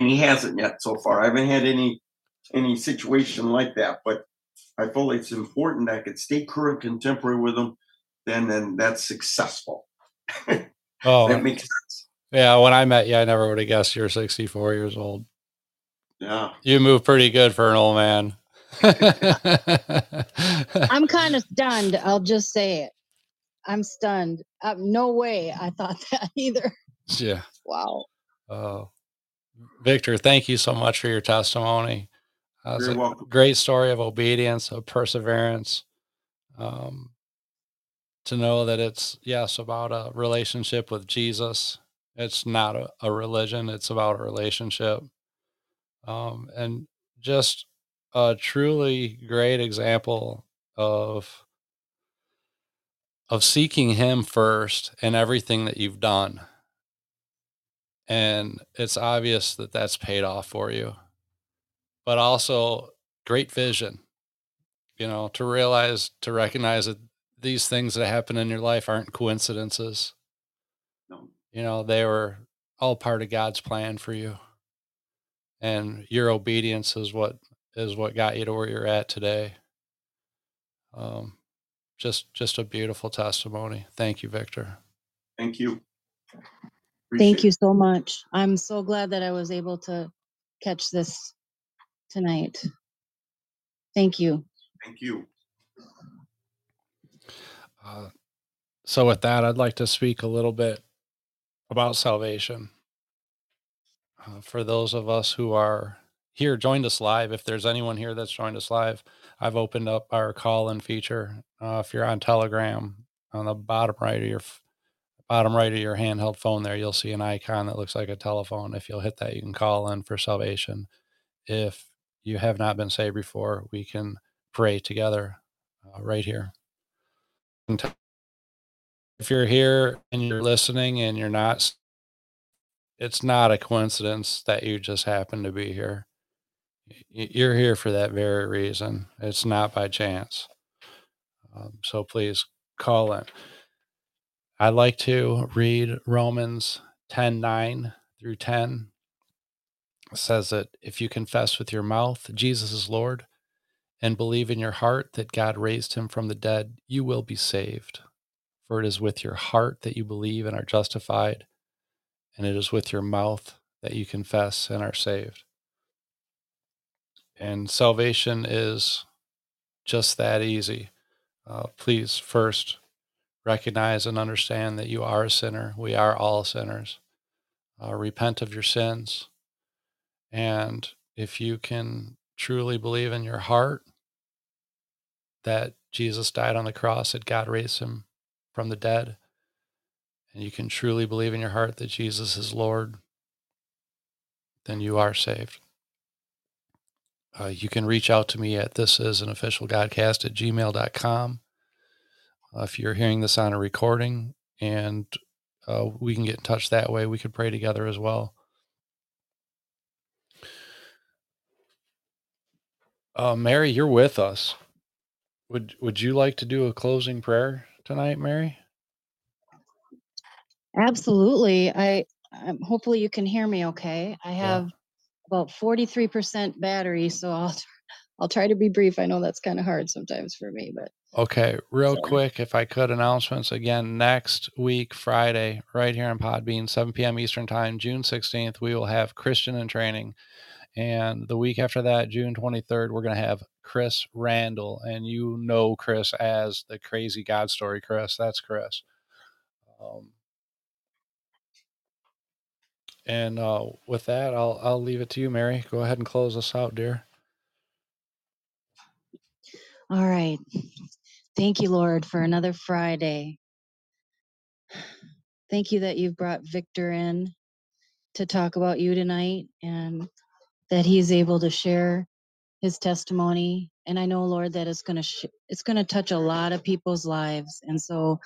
and He hasn't yet so far. I haven't had any any situation like that, but I feel it's important that I could stay current, contemporary with them. Then, then that's successful. Oh, that makes sense. yeah. When I met you, I never would have guessed you're 64 years old. Yeah. You move pretty good for an old man. I'm kind of stunned. I'll just say it. I'm stunned. Uh, no way I thought that either. yeah. Wow. Oh, Victor, thank you so much for your testimony. Uh, it's You're a welcome. great story of obedience, of perseverance. Um, to know that it's yes about a relationship with Jesus. It's not a, a religion. It's about a relationship. Um, and just a truly great example of of seeking him first in everything that you've done. And it's obvious that that's paid off for you. But also great vision you know to realize to recognize that these things that happen in your life aren't coincidences. No. you know they were all part of god's plan for you and your obedience is what is what got you to where you're at today um just just a beautiful testimony thank you victor Thank you. Thank you so much. I'm so glad that I was able to catch this tonight. Thank you. Thank you. Uh, so, with that, I'd like to speak a little bit about salvation. Uh, for those of us who are here, joined us live, if there's anyone here that's joined us live, I've opened up our call in feature. Uh, if you're on Telegram, on the bottom right of your bottom right of your handheld phone, there you'll see an icon that looks like a telephone. If you'll hit that, you can call in for salvation. If you have not been saved before, we can pray together uh, right here. If you're here and you're listening and you're not, it's not a coincidence that you just happen to be here. You're here for that very reason. It's not by chance. Um, so please call in. I'd like to read Romans 10 9 through 10. It says that if you confess with your mouth Jesus is Lord and believe in your heart that God raised him from the dead, you will be saved. For it is with your heart that you believe and are justified, and it is with your mouth that you confess and are saved. And salvation is just that easy. Uh, please first recognize and understand that you are a sinner. We are all sinners. Uh, repent of your sins. And if you can truly believe in your heart that Jesus died on the cross, that God raised him from the dead, and you can truly believe in your heart that Jesus is Lord, then you are saved. Uh, you can reach out to me at this is an official godcast at gmail.com. Uh, if you're hearing this on a recording and uh, we can get in touch that way, we could pray together as well. Uh, Mary, you're with us. Would Would you like to do a closing prayer tonight, Mary? Absolutely. I um, hopefully you can hear me okay. I have about 43% battery, so I'll I'll try to be brief. I know that's kind of hard sometimes for me, but Okay, real So- quick, if I could, announcements again next week, Friday, right here on Podbean, 7 p.m. Eastern Time, June 16th, we will have Christian in training. And the week after that, June 23rd, we're going to have Chris Randall. And you know Chris as the crazy God story, Chris. That's Chris. Um, and uh, with that, I'll I'll leave it to you, Mary. Go ahead and close us out, dear. All right. Thank you, Lord, for another Friday. Thank you that you've brought Victor in to talk about you tonight and that he's able to share his testimony. And I know, Lord, that it's going to sh- it's going to touch a lot of people's lives. And so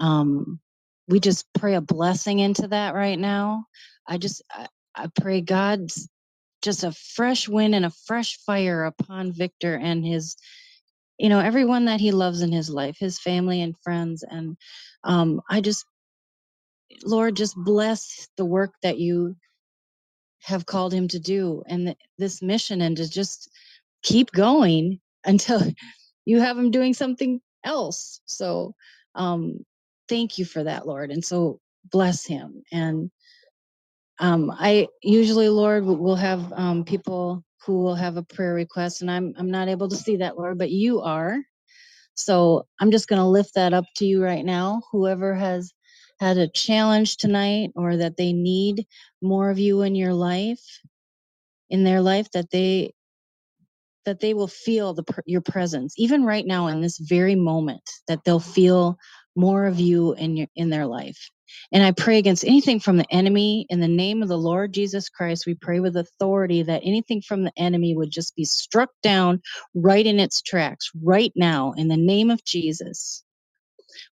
um we just pray a blessing into that right now. I just I, I pray God's just a fresh wind and a fresh fire upon Victor and his you know everyone that he loves in his life his family and friends. And um i just lord just bless the work that you have called him to do and th- this mission and to just keep going until you have him doing something else. So um thank you for that lord. And so bless him. And um i usually lord will have um people who will have a prayer request and i'm i'm not able to see that lord but you are so I'm just going to lift that up to you right now. Whoever has had a challenge tonight or that they need more of you in your life, in their life, that they that they will feel the your presence even right now in this very moment that they'll feel more of you in your in their life and i pray against anything from the enemy in the name of the lord jesus christ we pray with authority that anything from the enemy would just be struck down right in its tracks right now in the name of jesus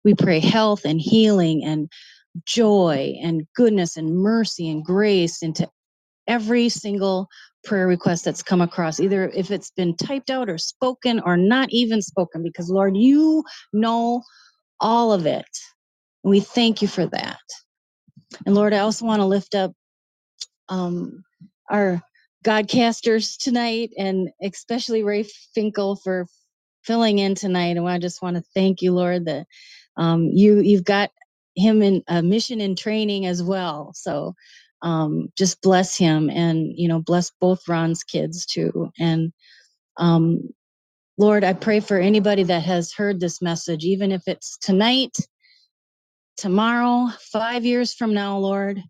we pray health and healing and joy and goodness and mercy and grace into every single prayer request that's come across, either if it's been typed out or spoken or not even spoken, because Lord, you know all of it. We thank you for that. And Lord, I also want to lift up um, our Godcasters tonight, and especially Ray Finkel for filling in tonight. And I just want to thank you, Lord, that um, you you've got him in a mission in training as well. So um, just bless him, and you know, bless both Ron's kids too. And um, Lord, I pray for anybody that has heard this message, even if it's tonight, tomorrow, five years from now, Lord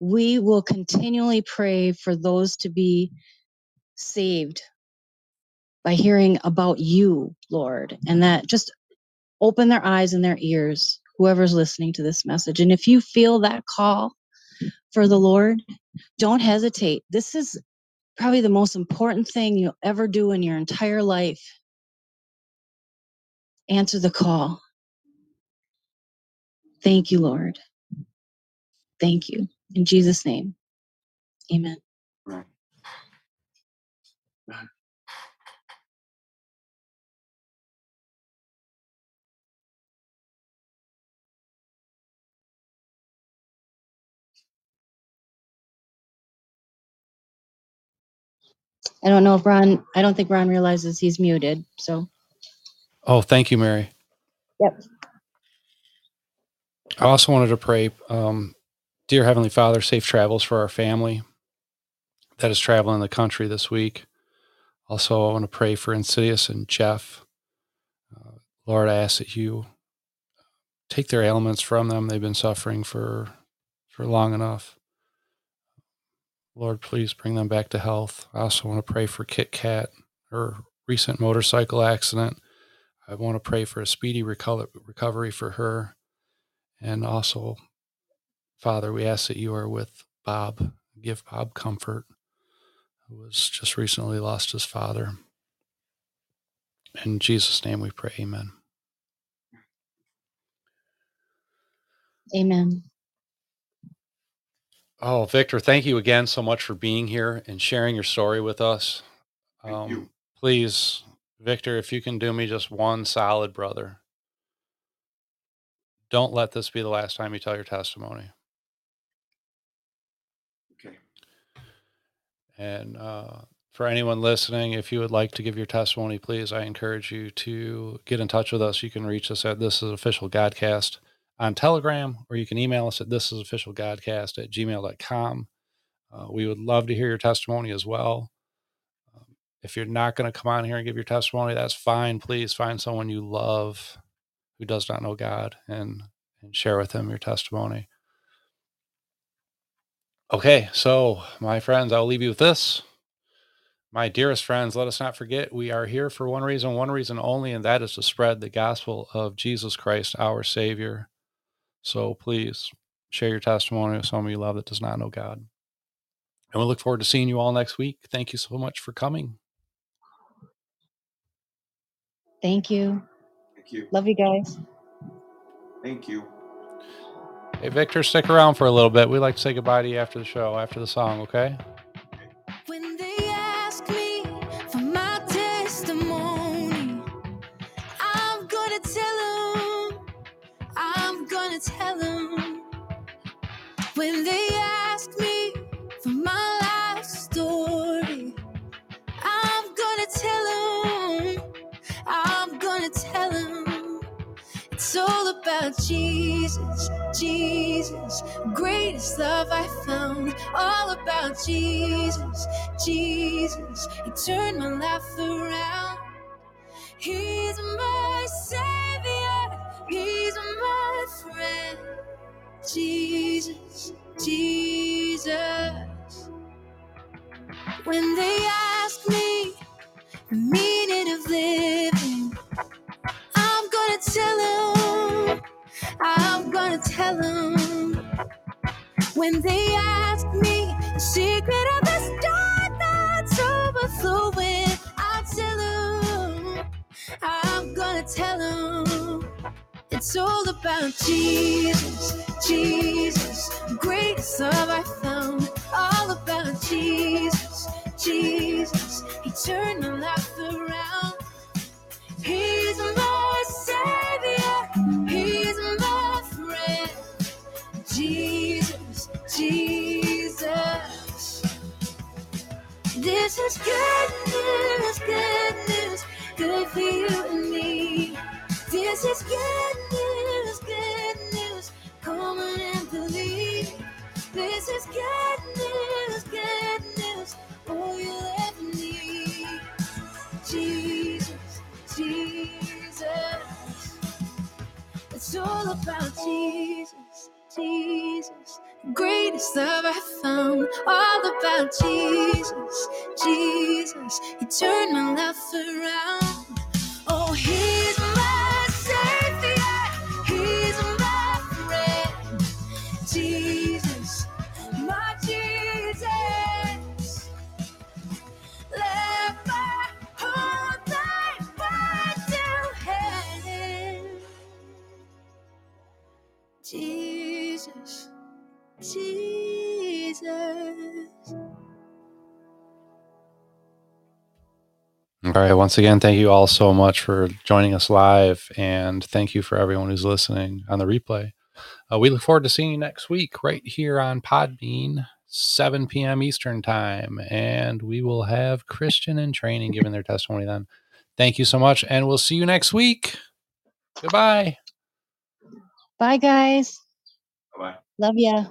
we will continually pray for those to be saved by hearing about you, Lord, and that just open their eyes and their ears, whoever's listening to this message. And if you feel that call for the Lord, don't hesitate. This is probably the most important thing you'll ever do in your entire life. Answer the call. Thank you, Lord. Thank you. In Jesus' name, amen. Right. I don't know if Ron, I don't think Ron realizes he's muted. So, Oh, thank you, Mary. Yep. I also wanted to pray, um, dear Heavenly Father, safe travels for our family that is traveling the country this week. Also, I want to pray for Insidious and Jeff. Uh, Lord, I ask that you take their ailments from them. They've been suffering for for long enough. Lord, please bring them back to health. I also want to pray for Kit Kat, her recent motorcycle accident. I want to pray for a speedy reco- recovery for her. And also, Father, we ask that you are with Bob. Give Bob comfort, who has just recently lost his father. In Jesus' name we pray, amen. amen. Oh, Victor, thank you again so much for being here and sharing your story with us. Thank Um, you. please, Victor, if you can do me just one solid brother, don't let this be the last time you tell your testimony. Okay. And uh, for anyone listening, if you would like to give your testimony, please, I encourage you to get in touch with us. You can reach us at This Is Official Godcast on Telegram, or you can email us at This Is Official Godcast at gmail.com. Uh, we would love to hear your testimony as well. Um, if you're not going to come on here and give your testimony, that's fine. Please find someone you love who does not know God and, and share with them your testimony. Okay, so my friends, I'll leave you with this. My dearest friends, let us not forget we are here for one reason, one reason only, and that is to spread the gospel of Jesus Christ, our Savior. So please share your testimony with someone you love that does not know God. And we look forward to seeing you all next week. Thank you so much for coming. Thank you. Thank you. Love you guys. Thank you. Hey, Victor, stick around for a little bit. We'd like to say goodbye to you after the show, after the song, okay? When they ask me for my testimony, I'm gonna tell them, I'm gonna tell them. When they Jesus, Jesus, greatest love I found. All about Jesus, Jesus, He turned my life around. He's my savior, He's my friend. Jesus, Jesus. When they ask me the meaning of living, I'm gonna tell them. I'm gonna tell them. When they ask me the secret of this storm that's overflowing, I'll tell them. I'm gonna tell them. It's all about Jesus, Jesus, the greatest love I found. All about Jesus, Jesus, He turned my life around. He's This is good news, good news, good for you and me. This is good news, good news. Come on and believe. This is good news, good news. All you ever need. Jesus, Jesus. It's all about Jesus, Jesus. Greatest love I found. All about Jesus, Jesus. He turned my life around. Oh, he's my Jesus. All right. Once again, thank you all so much for joining us live. And thank you for everyone who's listening on the replay. Uh, we look forward to seeing you next week right here on Podbean, 7 p.m. Eastern Time. And we will have Christian in training giving their testimony then. Thank you so much. And we'll see you next week. Goodbye. Bye, guys. Bye bye. Love ya.